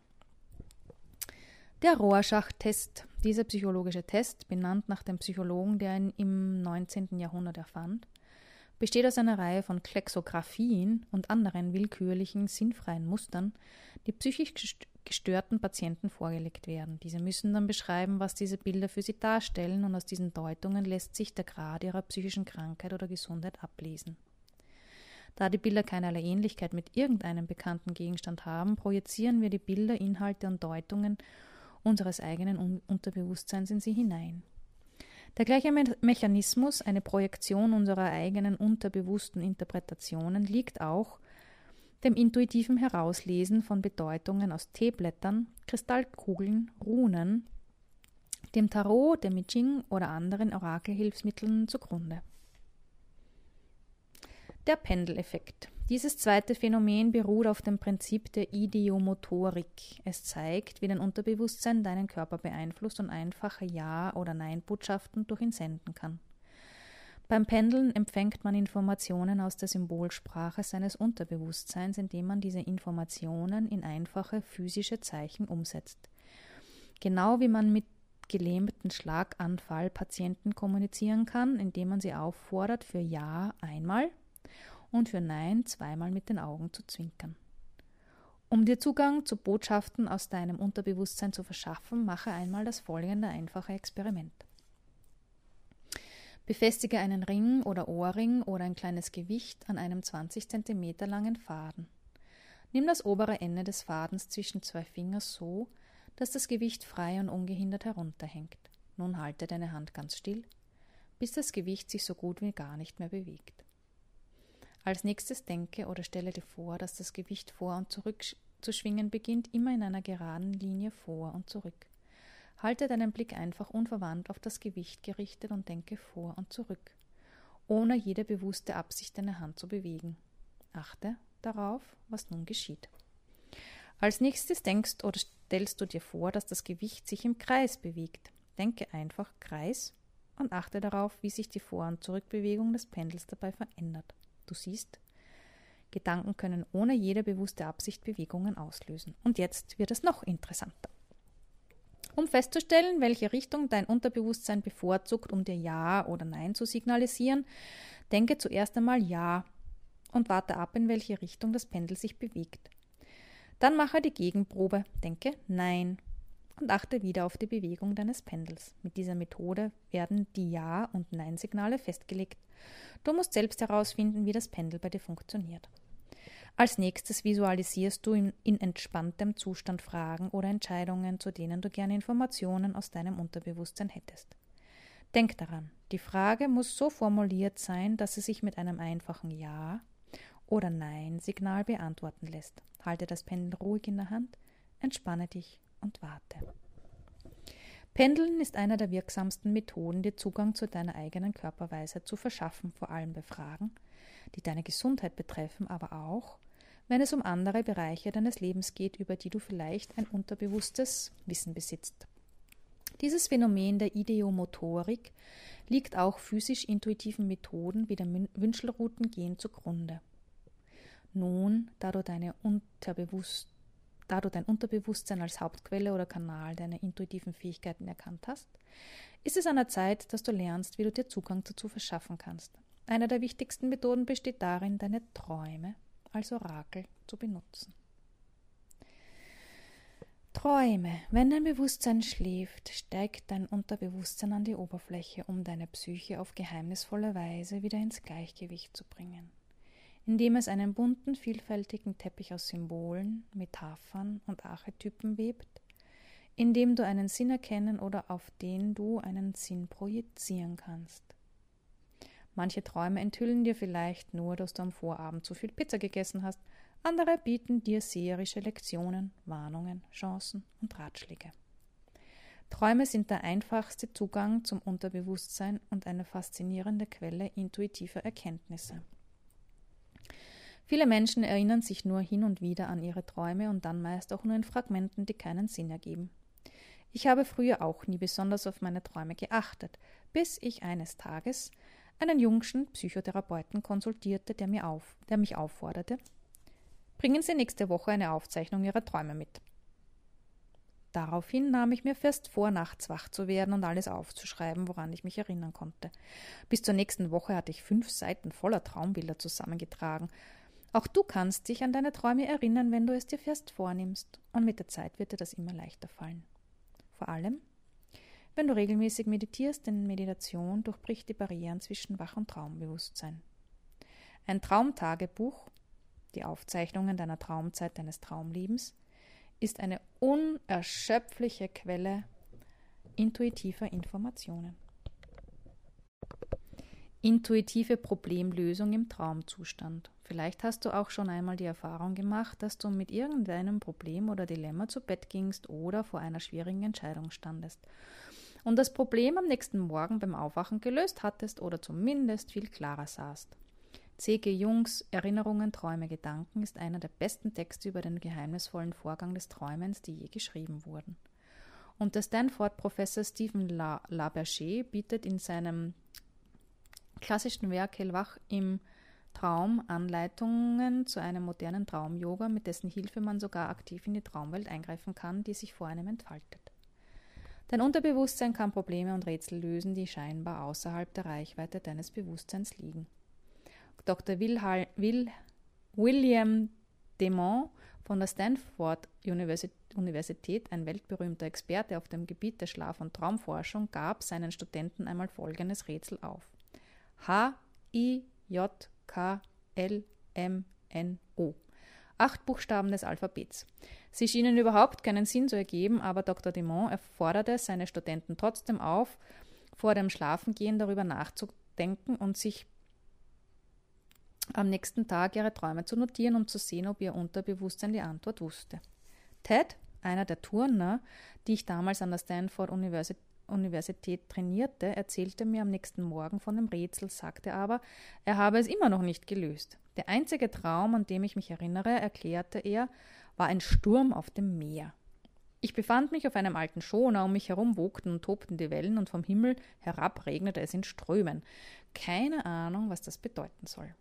Der Rorschach-Test, dieser psychologische Test, benannt nach dem Psychologen, der ihn im 19. Jahrhundert erfand, besteht aus einer Reihe von Klexographien und anderen willkürlichen, sinnfreien Mustern, die psychisch gestörten Patienten vorgelegt werden. Diese müssen dann beschreiben, was diese Bilder für sie darstellen, und aus diesen Deutungen lässt sich der Grad ihrer psychischen Krankheit oder Gesundheit ablesen. Da die Bilder keinerlei Ähnlichkeit mit irgendeinem bekannten Gegenstand haben, projizieren wir die Bilder, Inhalte und Deutungen unseres eigenen Unterbewusstseins in sie hinein. Der gleiche Me Mechanismus, eine Projektion unserer eigenen unterbewussten Interpretationen, liegt auch dem intuitiven Herauslesen von Bedeutungen aus Teeblättern, Kristallkugeln, Runen, dem Tarot, dem I oder anderen Orakelhilfsmitteln zugrunde. Der Pendeleffekt. Dieses zweite Phänomen beruht auf dem Prinzip der Ideomotorik. Es zeigt, wie dein Unterbewusstsein deinen Körper beeinflusst und einfache Ja- oder Nein-Botschaften durch ihn senden kann. Beim Pendeln empfängt man Informationen aus der Symbolsprache seines Unterbewusstseins, indem man diese Informationen in einfache physische Zeichen umsetzt. Genau wie man mit gelähmten Schlaganfallpatienten kommunizieren kann, indem man sie auffordert, für Ja einmal und für Nein zweimal mit den Augen zu zwinkern. Um dir Zugang zu Botschaften aus deinem Unterbewusstsein zu verschaffen, mache einmal das folgende einfache Experiment. Befestige einen Ring oder Ohrring oder ein kleines Gewicht an einem 20 cm langen Faden. Nimm das obere Ende des Fadens zwischen zwei Finger so, dass das Gewicht frei und ungehindert herunterhängt. Nun halte deine Hand ganz still, bis das Gewicht sich so gut wie gar nicht mehr bewegt. Als nächstes denke oder stelle dir vor, dass das Gewicht vor und zurück zu schwingen beginnt, immer in einer geraden Linie vor und zurück. Halte deinen Blick einfach unverwandt auf das Gewicht gerichtet und denke vor und zurück, ohne jede bewusste Absicht deine Hand zu bewegen. Achte darauf, was nun geschieht. Als nächstes denkst oder stellst du dir vor, dass das Gewicht sich im Kreis bewegt. Denke einfach Kreis und achte darauf, wie sich die Vor- und Zurückbewegung des Pendels dabei verändert. Du siehst, Gedanken können ohne jede bewusste Absicht Bewegungen auslösen. Und jetzt wird es noch interessanter. Um festzustellen, welche Richtung dein Unterbewusstsein bevorzugt, um dir Ja oder Nein zu signalisieren, denke zuerst einmal Ja und warte ab, in welche Richtung das Pendel sich bewegt. Dann mache die Gegenprobe, denke Nein und achte wieder auf die Bewegung deines Pendels. Mit dieser Methode werden die Ja- und Nein-Signale festgelegt. Du musst selbst herausfinden, wie das Pendel bei dir funktioniert. Als nächstes visualisierst du in, in, entspanntem Zustand Fragen oder Entscheidungen, zu denen du gerne Informationen aus deinem Unterbewusstsein hättest. Denk daran, die Frage muss so formuliert sein, dass sie sich mit einem einfachen Ja oder Nein-Signal beantworten lässt. Halte das Pendel ruhig in der Hand, entspanne dich und warte. Pendeln ist eine der wirksamsten Methoden, dir Zugang zu deiner eigenen Körperweisheit zu verschaffen, vor allem bei Fragen, die deine Gesundheit betreffen, aber auch, wenn es um andere Bereiche deines Lebens geht, über die du vielleicht ein unterbewusstes Wissen besitzt. Dieses Phänomen der Ideomotorik liegt auch physisch-intuitiven Methoden wie dem Wünschelroutengehen zugrunde. Nun, da du, deine Unterbewusst da du dein Unterbewusstsein als Hauptquelle oder Kanal deiner intuitiven Fähigkeiten erkannt hast, ist es an der Zeit, dass du lernst, wie du dir Zugang dazu verschaffen kannst. Eine der wichtigsten Methoden besteht darin, deine Träume als Orakel zu benutzen. Träume. Wenn dein Bewusstsein schläft, steigt dein Unterbewusstsein an die Oberfläche, um deine Psyche auf geheimnisvolle Weise wieder ins Gleichgewicht zu bringen. Indem es einen bunten, vielfältigen Teppich aus Symbolen, Metaphern und Archetypen webt, indem du einen Sinn erkennen oder auf den du einen Sinn projizieren kannst. Manche Träume enthüllen dir vielleicht nur, dass du am Vorabend zu viel Pizza gegessen hast, andere bieten dir seherische Lektionen, Warnungen, Chancen und Ratschläge. Träume sind der einfachste Zugang zum Unterbewusstsein und eine faszinierende Quelle intuitiver Erkenntnisse. Viele Menschen erinnern sich nur hin und wieder an ihre Träume und dann meist auch nur in Fragmenten, die keinen Sinn ergeben. Ich habe früher auch nie besonders auf meine Träume geachtet, bis ich eines Tages einen jungschen Psychotherapeuten konsultierte, der, mir auf, der mich aufforderte, Bringen Sie nächste Woche eine Aufzeichnung Ihrer Träume mit. Daraufhin nahm ich mir fest vor, nachts wach zu werden und alles aufzuschreiben, woran ich mich erinnern konnte. Bis zur nächsten Woche hatte ich fünf Seiten voller Traumbilder zusammengetragen. Auch du kannst dich an deine Träume erinnern, wenn du es dir fest vornimmst, und mit der Zeit wird dir das immer leichter fallen. Vor allem, wenn du regelmäßig meditierst, denn Meditation durchbricht die Barrieren zwischen Wach- und Traumbewusstsein. Ein Traumtagebuch die Aufzeichnungen deiner Traumzeit, deines Traumlebens, ist eine unerschöpfliche Quelle intuitiver Informationen. Intuitive Problemlösung im Traumzustand. Vielleicht hast du auch schon einmal die Erfahrung gemacht, dass du mit irgendeinem Problem oder Dilemma zu Bett gingst oder vor einer schwierigen Entscheidung standest und das Problem am nächsten Morgen beim Aufwachen gelöst hattest oder zumindest viel klarer sahst. C.G. Jungs Erinnerungen, Träume, Gedanken ist einer der besten Texte über den geheimnisvollen Vorgang des Träumens, die je geschrieben wurden. Und der Stanford-Professor Stephen La Laberger bietet in seinem klassischen Werk Hellwach im Traum Anleitungen zu einem modernen Traum-Yoga, mit dessen Hilfe man sogar aktiv in die Traumwelt eingreifen kann, die sich vor einem entfaltet. Dein Unterbewusstsein kann Probleme und Rätsel lösen, die scheinbar außerhalb der Reichweite deines Bewusstseins liegen. Dr. Wilhal, Will, William Demont von der Stanford Universität, ein weltberühmter Experte auf dem Gebiet der Schlaf- und Traumforschung, gab seinen Studenten einmal folgendes Rätsel auf. H, I, J, K, L, M, N, O. Acht Buchstaben des Alphabets. Sie schienen überhaupt keinen Sinn zu ergeben, aber Dr. Demont erforderte seine Studenten trotzdem auf, vor dem Schlafengehen darüber nachzudenken und sich am nächsten Tag ihre Träume zu notieren, um zu sehen, ob ihr Unterbewusstsein die Antwort wusste. Ted, einer der Turner, die ich damals an der Stanford Universität Universität trainierte, erzählte mir am nächsten Morgen von dem Rätsel, sagte aber, er habe es immer noch nicht gelöst. Der einzige Traum, an dem ich mich erinnere, erklärte er, war ein Sturm auf dem Meer. Ich befand mich auf einem alten Schoner, um mich herum wogten und tobten die Wellen und vom Himmel herab regnete es in Strömen. Keine Ahnung, was das bedeuten soll.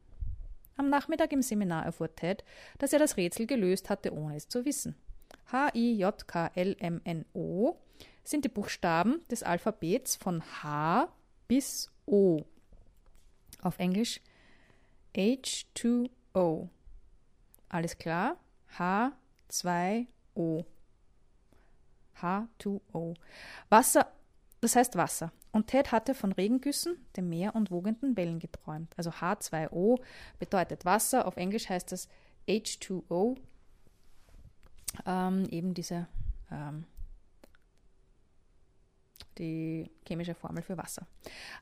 Am Nachmittag im Seminar erfuhr Ted, dass er das Rätsel gelöst hatte, ohne es zu wissen. H-I-J-K-L-M-N-O sind die Buchstaben des Alphabets von H bis O. Auf Englisch H2O. Alles klar? H2O. H2O. Wasser, das heißt Wasser. Und Ted hatte von Regengüssen, dem Meer und wogenden Wellen geträumt. Also H2O bedeutet Wasser, auf Englisch heißt das H2O, ähm, eben diese ähm, die chemische Formel für Wasser.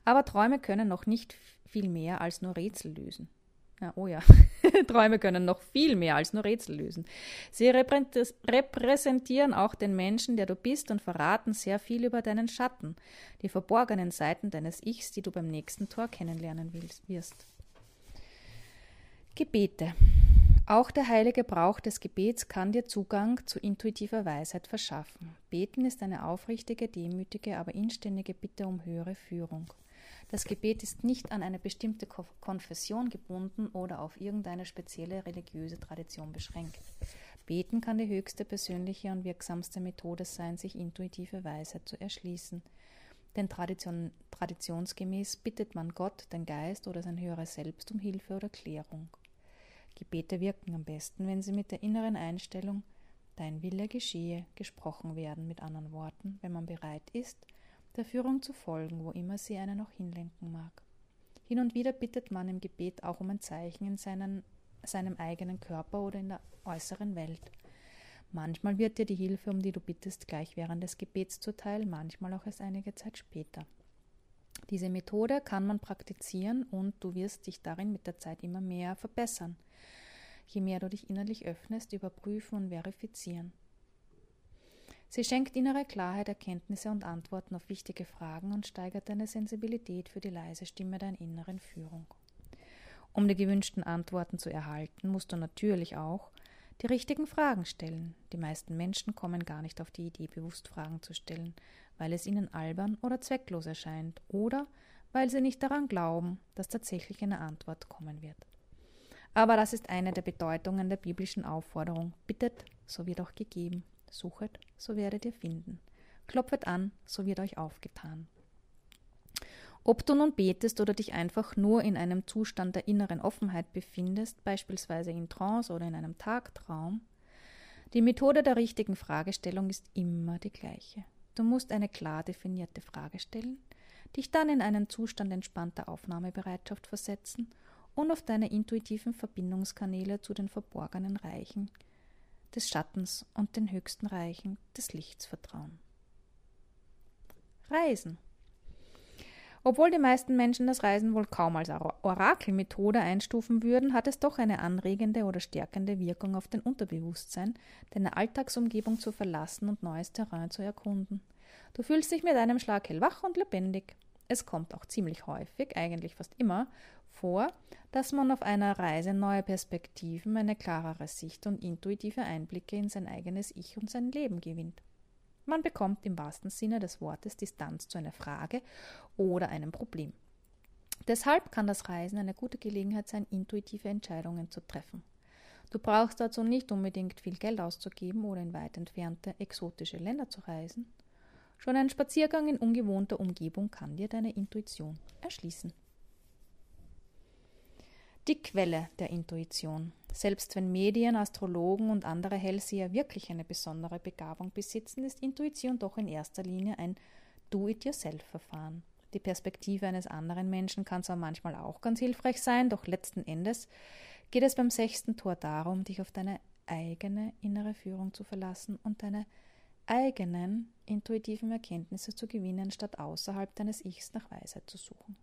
Aber Träume können noch nicht viel mehr als nur Rätsel lösen. Ja, oh ja, *laughs* Träume können noch viel mehr als nur Rätsel lösen. Sie repräsentieren auch den Menschen, der du bist und verraten sehr viel über deinen Schatten, die verborgenen Seiten deines Ichs, die du beim nächsten Tor kennenlernen wirst. Gebete. Auch der heilige Brauch des Gebets kann dir Zugang zu intuitiver Weisheit verschaffen. Beten ist eine aufrichtige, demütige, aber inständige Bitte um höhere Führung. Das Gebet ist nicht an eine bestimmte Konfession gebunden oder auf irgendeine spezielle religiöse Tradition beschränkt. Beten kann die höchste persönliche und wirksamste Methode sein, sich intuitive Weisheit zu erschließen. Denn Tradition, traditionsgemäß bittet man Gott, den Geist oder sein höheres Selbst um Hilfe oder Klärung. Gebete wirken am besten, wenn sie mit der inneren Einstellung Dein Wille geschehe gesprochen werden, mit anderen Worten, wenn man bereit ist, der Führung zu folgen, wo immer sie einen auch hinlenken mag. Hin und wieder bittet man im Gebet auch um ein Zeichen in seinen, seinem eigenen Körper oder in der äußeren Welt. Manchmal wird dir die Hilfe, um die du bittest, gleich während des Gebets zuteil, manchmal auch erst einige Zeit später. Diese Methode kann man praktizieren und du wirst dich darin mit der Zeit immer mehr verbessern je mehr du dich innerlich öffnest, überprüfen und verifizieren. Sie schenkt innere Klarheit, Erkenntnisse und Antworten auf wichtige Fragen und steigert deine Sensibilität für die leise Stimme deiner inneren Führung. Um die gewünschten Antworten zu erhalten, musst du natürlich auch die richtigen Fragen stellen. Die meisten Menschen kommen gar nicht auf die Idee, bewusst Fragen zu stellen, weil es ihnen albern oder zwecklos erscheint oder weil sie nicht daran glauben, dass tatsächlich eine Antwort kommen wird. Aber das ist eine der Bedeutungen der biblischen Aufforderung. Bittet, so wird auch gegeben. Suchet, so werdet ihr finden. Klopfet an, so wird euch aufgetan. Ob du nun betest oder dich einfach nur in einem Zustand der inneren Offenheit befindest, beispielsweise in Trance oder in einem Tagtraum, die Methode der richtigen Fragestellung ist immer die gleiche. Du musst eine klar definierte Frage stellen, dich dann in einen Zustand entspannter Aufnahmebereitschaft versetzen und auf deine intuitiven Verbindungskanäle zu den verborgenen Reichen des Schattens und den höchsten Reichen des Lichts vertrauen. Reisen. Obwohl die meisten Menschen das Reisen wohl kaum als Orakelmethode einstufen würden, hat es doch eine anregende oder stärkende Wirkung auf den Unterbewusstsein, deine Alltagsumgebung zu verlassen und neues Terrain zu erkunden. Du fühlst dich mit einem Schlag hellwach und lebendig. Es kommt auch ziemlich häufig, eigentlich fast immer, vor, dass man auf einer Reise neue Perspektiven, eine klarere Sicht und intuitive Einblicke in sein eigenes Ich und sein Leben gewinnt. Man bekommt im wahrsten Sinne des Wortes Distanz zu einer Frage oder einem Problem. Deshalb kann das Reisen eine gute Gelegenheit sein, intuitive Entscheidungen zu treffen. Du brauchst dazu nicht unbedingt viel Geld auszugeben oder in weit entfernte exotische Länder zu reisen. Schon ein Spaziergang in ungewohnter Umgebung kann dir deine Intuition erschließen. Die Quelle der Intuition. Selbst wenn Medien, Astrologen und andere Hellseher wirklich eine besondere Begabung besitzen, ist Intuition doch in erster Linie ein Do-it-yourself-Verfahren. Die Perspektive eines anderen Menschen kann zwar manchmal auch ganz hilfreich sein, doch letzten Endes geht es beim sechsten Tor darum, dich auf deine eigene innere Führung zu verlassen und deine eigenen intuitiven Erkenntnisse zu gewinnen, statt außerhalb deines Ichs nach Weisheit zu suchen.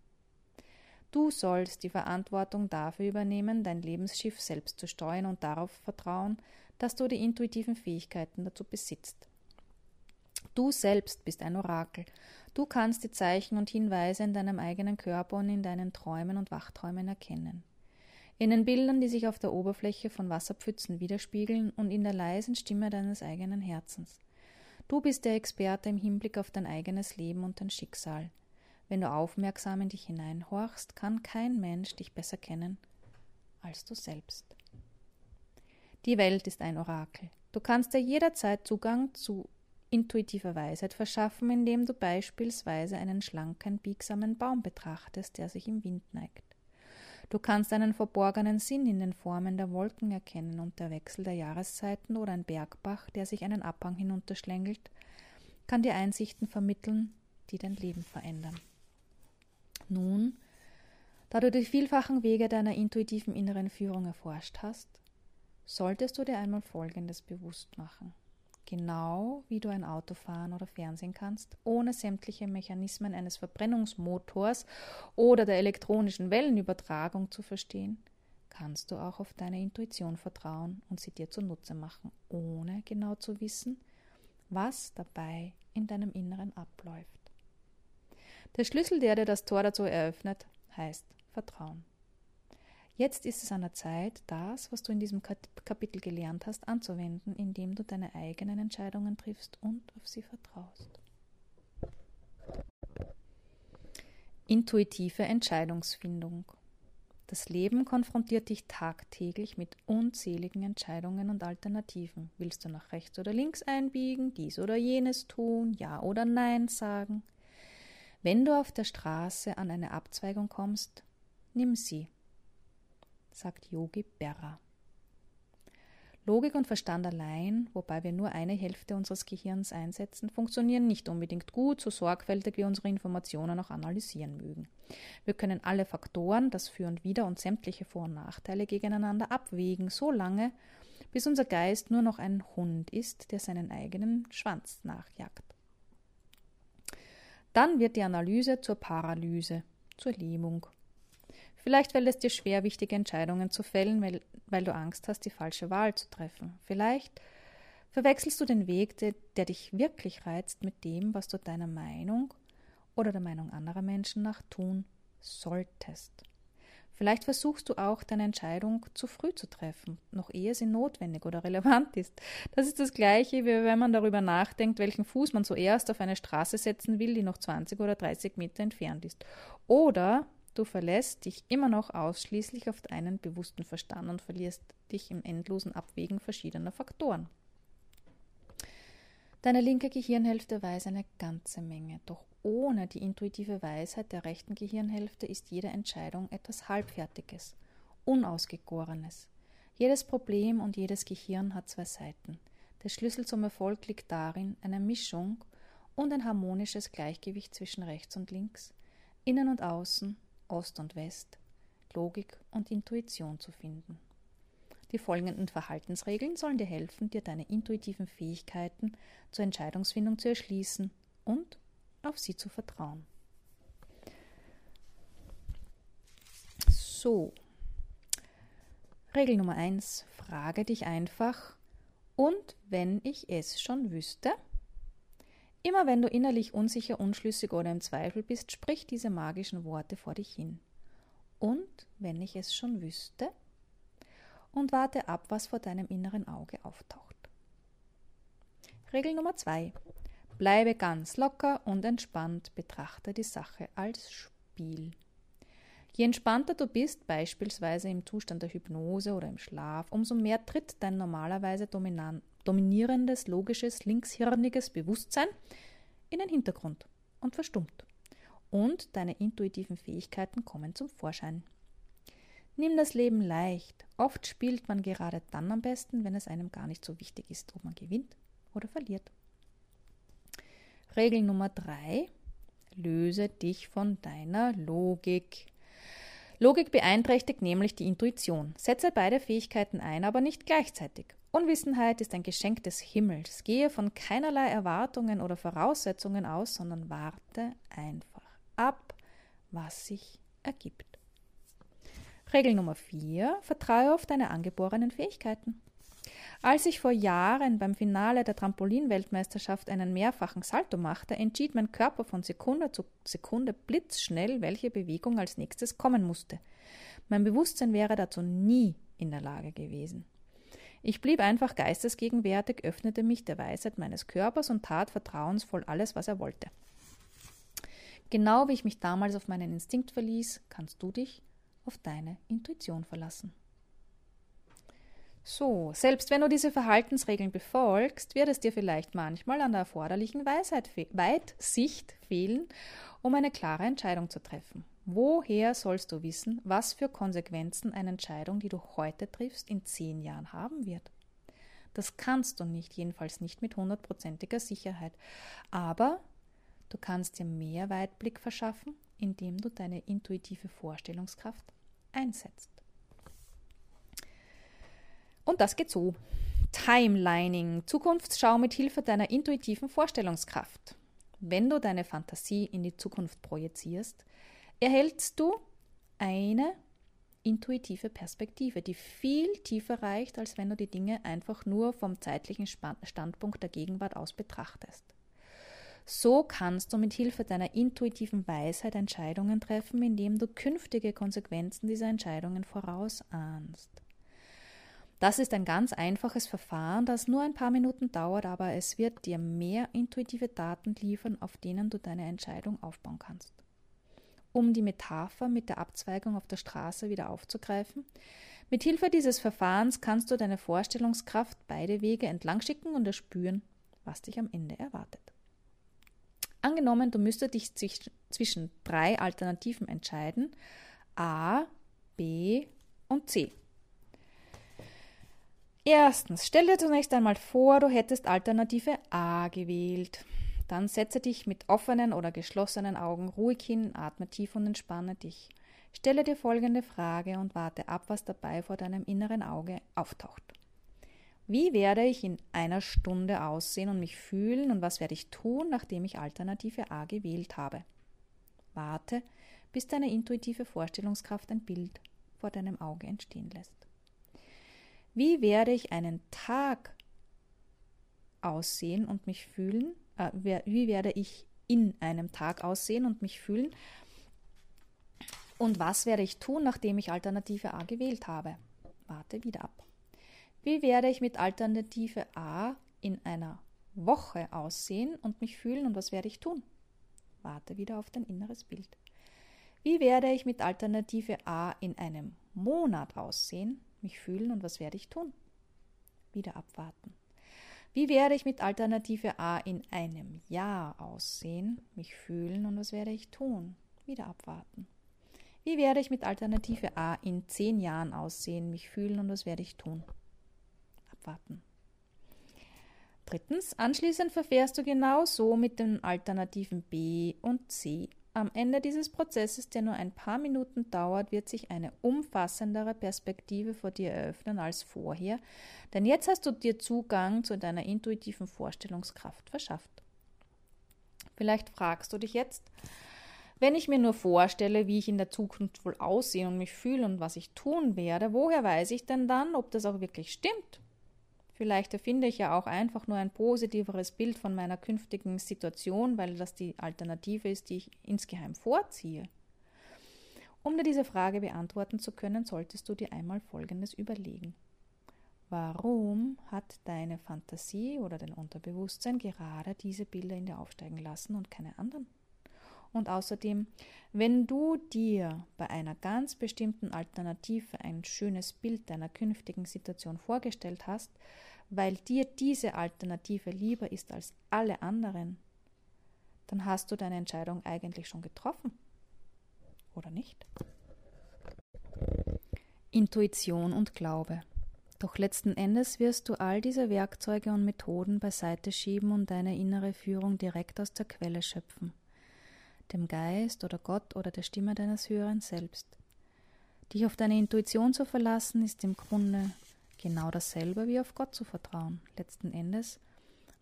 Du sollst die Verantwortung dafür übernehmen, dein Lebensschiff selbst zu steuern und darauf vertrauen, dass du die intuitiven Fähigkeiten dazu besitzt. Du selbst bist ein Orakel. Du kannst die Zeichen und Hinweise in deinem eigenen Körper und in deinen Träumen und Wachträumen erkennen. In den Bildern, die sich auf der Oberfläche von Wasserpfützen widerspiegeln und in der leisen Stimme deines eigenen Herzens. Du bist der Experte im Hinblick auf dein eigenes Leben und dein Schicksal. Wenn du aufmerksam in dich hineinhorchst, kann kein Mensch dich besser kennen als du selbst. Die Welt ist ein Orakel. Du kannst dir jederzeit Zugang zu intuitiver Weisheit verschaffen, indem du beispielsweise einen schlanken, biegsamen Baum betrachtest, der sich im Wind neigt. Du kannst einen verborgenen Sinn in den Formen der Wolken erkennen und der Wechsel der Jahreszeiten oder ein Bergbach, der sich einen Abhang hinunterschlängelt, kann dir Einsichten vermitteln, die dein Leben verändern. Nun, da du die vielfachen Wege deiner intuitiven inneren Führung erforscht hast, solltest du dir einmal Folgendes bewusst machen. Genau wie du ein Auto fahren oder Fernsehen kannst, ohne sämtliche Mechanismen eines Verbrennungsmotors oder der elektronischen Wellenübertragung zu verstehen, kannst du auch auf deine Intuition vertrauen und sie dir zunutze machen, ohne genau zu wissen, was dabei in deinem Inneren abläuft. Der Schlüssel, der dir das Tor dazu eröffnet, heißt Vertrauen. Jetzt ist es an der Zeit, das, was du in diesem Kapitel gelernt hast, anzuwenden, indem du deine eigenen Entscheidungen triffst und auf sie vertraust. Intuitive Entscheidungsfindung. Das Leben konfrontiert dich tagtäglich mit unzähligen Entscheidungen und Alternativen. Willst du nach rechts oder links einbiegen, dies oder jenes tun, ja oder nein sagen? Wenn du auf der Straße an eine Abzweigung kommst, nimm sie, sagt Yogi Berra. Logik und Verstand allein, wobei wir nur eine Hälfte unseres Gehirns einsetzen, funktionieren nicht unbedingt gut, so sorgfältig wir unsere Informationen auch analysieren mögen. Wir können alle Faktoren, das Für und Wider und sämtliche Vor- und Nachteile gegeneinander abwägen, so lange, bis unser Geist nur noch ein Hund ist, der seinen eigenen Schwanz nachjagt. Dann wird die Analyse zur Paralyse, zur Lähmung. Vielleicht fällt es dir schwer, wichtige Entscheidungen zu fällen, weil, weil du Angst hast, die falsche Wahl zu treffen. Vielleicht verwechselst du den Weg, der, der dich wirklich reizt, mit dem, was du deiner Meinung oder der Meinung anderer Menschen nach tun solltest. Vielleicht versuchst du auch, deine Entscheidung zu früh zu treffen, noch ehe sie notwendig oder relevant ist. Das ist das Gleiche, wie wenn man darüber nachdenkt, welchen Fuß man zuerst auf eine Straße setzen will, die noch 20 oder 30 Meter entfernt ist. Oder du verlässt dich immer noch ausschließlich auf deinen bewussten Verstand und verlierst dich im endlosen Abwägen verschiedener Faktoren. Deine linke Gehirnhälfte weiß eine ganze Menge, doch ohne die intuitive Weisheit der rechten Gehirnhälfte ist jede Entscheidung etwas Halbfertiges, Unausgegorenes. Jedes Problem und jedes Gehirn hat zwei Seiten. Der Schlüssel zum Erfolg liegt darin, eine Mischung und ein harmonisches Gleichgewicht zwischen rechts und links, innen und außen, Ost und West, Logik und Intuition zu finden. Die folgenden Verhaltensregeln sollen dir helfen, dir deine intuitiven Fähigkeiten zur Entscheidungsfindung zu erschließen und auf sie zu vertrauen. So. Regel Nummer 1. Frage dich einfach, und wenn ich es schon wüsste? Immer wenn du innerlich unsicher, unschlüssig oder im Zweifel bist, sprich diese magischen Worte vor dich hin. Und wenn ich es schon wüsste? Und warte ab, was vor deinem inneren Auge auftaucht. Regel Nummer 2. Bleibe ganz locker und entspannt, betrachte die Sache als Spiel. Je entspannter du bist, beispielsweise im Zustand der Hypnose oder im Schlaf, umso mehr tritt dein normalerweise dominierendes, logisches, linkshirniges Bewusstsein in den Hintergrund und verstummt. Und deine intuitiven Fähigkeiten kommen zum Vorschein. Nimm das Leben leicht. Oft spielt man gerade dann am besten, wenn es einem gar nicht so wichtig ist, ob man gewinnt oder verliert. Regel Nummer drei. Löse dich von deiner Logik. Logik beeinträchtigt nämlich die Intuition. Setze beide Fähigkeiten ein, aber nicht gleichzeitig. Unwissenheit ist ein Geschenk des Himmels. Gehe von keinerlei Erwartungen oder Voraussetzungen aus, sondern warte einfach ab, was sich ergibt. Regel Nummer 4. Vertraue auf deine angeborenen Fähigkeiten. Als ich vor Jahren beim Finale der Trampolin-Weltmeisterschaft einen mehrfachen Salto machte, entschied mein Körper von Sekunde zu Sekunde blitzschnell, welche Bewegung als nächstes kommen musste. Mein Bewusstsein wäre dazu nie in der Lage gewesen. Ich blieb einfach geistesgegenwärtig, öffnete mich der Weisheit meines Körpers und tat vertrauensvoll alles, was er wollte. Genau wie ich mich damals auf meinen Instinkt verließ, kannst du dich auf deine Intuition verlassen. So, selbst wenn du diese Verhaltensregeln befolgst, wird es dir vielleicht manchmal an der erforderlichen Weisheit, Weitsicht fehlen, um eine klare Entscheidung zu treffen. Woher sollst du wissen, was für Konsequenzen eine Entscheidung, die du heute triffst, in zehn Jahren haben wird? Das kannst du nicht, jedenfalls nicht mit hundertprozentiger Sicherheit. Aber du kannst dir mehr Weitblick verschaffen, indem du deine intuitive Vorstellungskraft einsetzt. Und das geht so. Timelining, Zukunftsschau mit Hilfe deiner intuitiven Vorstellungskraft. Wenn du deine Fantasie in die Zukunft projizierst, erhältst du eine intuitive Perspektive, die viel tiefer reicht, als wenn du die Dinge einfach nur vom zeitlichen Standpunkt der Gegenwart aus betrachtest. So kannst du mit Hilfe deiner intuitiven Weisheit Entscheidungen treffen, indem du künftige Konsequenzen dieser Entscheidungen vorausahnst. Das ist ein ganz einfaches Verfahren, das nur ein paar Minuten dauert, aber es wird dir mehr intuitive Daten liefern, auf denen du deine Entscheidung aufbauen kannst. um die Metapher mit der Abzweigung auf der Straße wieder aufzugreifen. Mit Hilfe dieses Verfahrens kannst du deine Vorstellungskraft beide Wege entlang schicken und erspüren, was dich am Ende erwartet. Angenommen, du müsstest dich zwischen drei Alternativen entscheiden, A, B und C. Erstens, stell dir zunächst einmal vor, du hättest Alternative A gewählt. Dann setze dich mit offenen oder geschlossenen Augen ruhig hin, atme tief und entspanne dich. Stelle dir folgende Frage und warte ab, was dabei vor deinem inneren Auge auftaucht. Wie werde ich in einer Stunde aussehen und mich fühlen und was werde ich tun, nachdem ich Alternative A gewählt habe? Warte, bis deine intuitive Vorstellungskraft ein Bild vor deinem Auge entstehen lässt. Wie werde ich einen Tag aussehen und mich fühlen? Äh, wie werde ich in einem Tag aussehen und mich fühlen? Und was werde ich tun, nachdem ich Alternative A gewählt habe? Warte wieder ab. Wie werde ich mit Alternative A in einer Woche aussehen und mich fühlen und was werde ich tun? Warte wieder auf dein inneres Bild. Wie werde ich mit Alternative A in einem Monat aussehen, mich fühlen und was werde ich tun? Wieder abwarten. Wie werde ich mit Alternative A in einem Jahr aussehen, mich fühlen und was werde ich tun? Wieder abwarten. Wie werde ich mit Alternative A in zehn Jahren aussehen, mich fühlen und was werde ich tun? abwarten. Drittens, anschließend verfährst du genau so mit den Alternativen B und C. Am Ende dieses Prozesses, der nur ein paar Minuten dauert, wird sich eine umfassendere Perspektive vor dir eröffnen als vorher, denn jetzt hast du dir Zugang zu deiner intuitiven Vorstellungskraft verschafft. Vielleicht fragst du dich jetzt, wenn ich mir nur vorstelle, wie ich in der Zukunft wohl aussehe und mich fühle und was ich tun werde, woher weiß ich denn dann, ob das auch wirklich stimmt? Vielleicht erfinde ich ja auch einfach nur ein positiveres Bild von meiner künftigen Situation, weil das die Alternative ist, die ich insgeheim vorziehe. Um dir diese Frage beantworten zu können, solltest du dir einmal Folgendes überlegen. Warum hat deine Fantasie oder dein Unterbewusstsein gerade diese Bilder in dir aufsteigen lassen und keine anderen? Und außerdem, wenn du dir bei einer ganz bestimmten Alternative ein schönes Bild deiner künftigen Situation vorgestellt hast, weil dir diese Alternative lieber ist als alle anderen, dann hast du deine Entscheidung eigentlich schon getroffen. Oder nicht? Intuition und Glaube. Doch letzten Endes wirst du all diese Werkzeuge und Methoden beiseite schieben und deine innere Führung direkt aus der Quelle schöpfen, dem Geist oder Gott oder der Stimme deines höheren Selbst. Dich auf deine Intuition zu verlassen, ist im Grunde genau dasselbe wie auf Gott zu vertrauen. Letzten Endes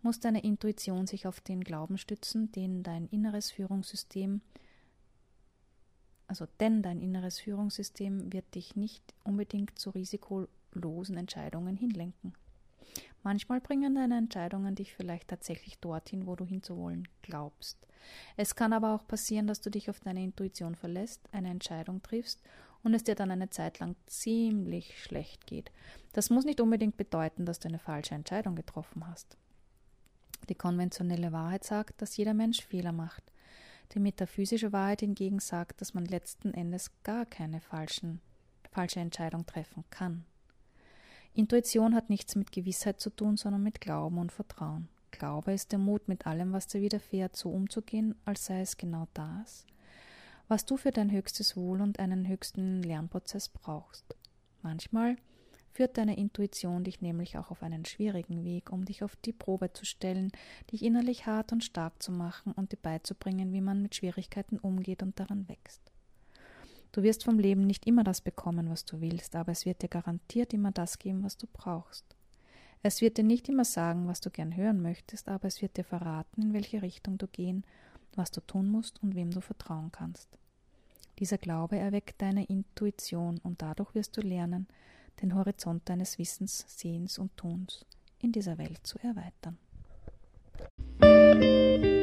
muss deine Intuition sich auf den Glauben stützen, den dein inneres Führungssystem, also denn dein inneres Führungssystem wird dich nicht unbedingt zu risikolosen Entscheidungen hinlenken. Manchmal bringen deine Entscheidungen dich vielleicht tatsächlich dorthin, wo du hinzuwollen glaubst. Es kann aber auch passieren, dass du dich auf deine Intuition verlässt, eine Entscheidung triffst und es dir dann eine Zeit lang ziemlich schlecht geht. Das muss nicht unbedingt bedeuten, dass du eine falsche Entscheidung getroffen hast. Die konventionelle Wahrheit sagt, dass jeder Mensch Fehler macht. Die metaphysische Wahrheit hingegen sagt, dass man letzten Endes gar keine falschen, falsche Entscheidung treffen kann. Intuition hat nichts mit Gewissheit zu tun, sondern mit Glauben und Vertrauen. Glaube ist der Mut, mit allem, was dir widerfährt, so umzugehen, als sei es genau das, was du für dein höchstes Wohl und einen höchsten Lernprozess brauchst. Manchmal führt deine Intuition dich nämlich auch auf einen schwierigen Weg, um dich auf die Probe zu stellen, dich innerlich hart und stark zu machen und dir beizubringen, wie man mit Schwierigkeiten umgeht und daran wächst. Du wirst vom Leben nicht immer das bekommen, was du willst, aber es wird dir garantiert immer das geben, was du brauchst. Es wird dir nicht immer sagen, was du gern hören möchtest, aber es wird dir verraten, in welche Richtung du gehen, was du tun musst und wem du vertrauen kannst. Dieser Glaube erweckt deine Intuition und dadurch wirst du lernen, den Horizont deines Wissens, Sehens und Tuns in dieser Welt zu erweitern. Musik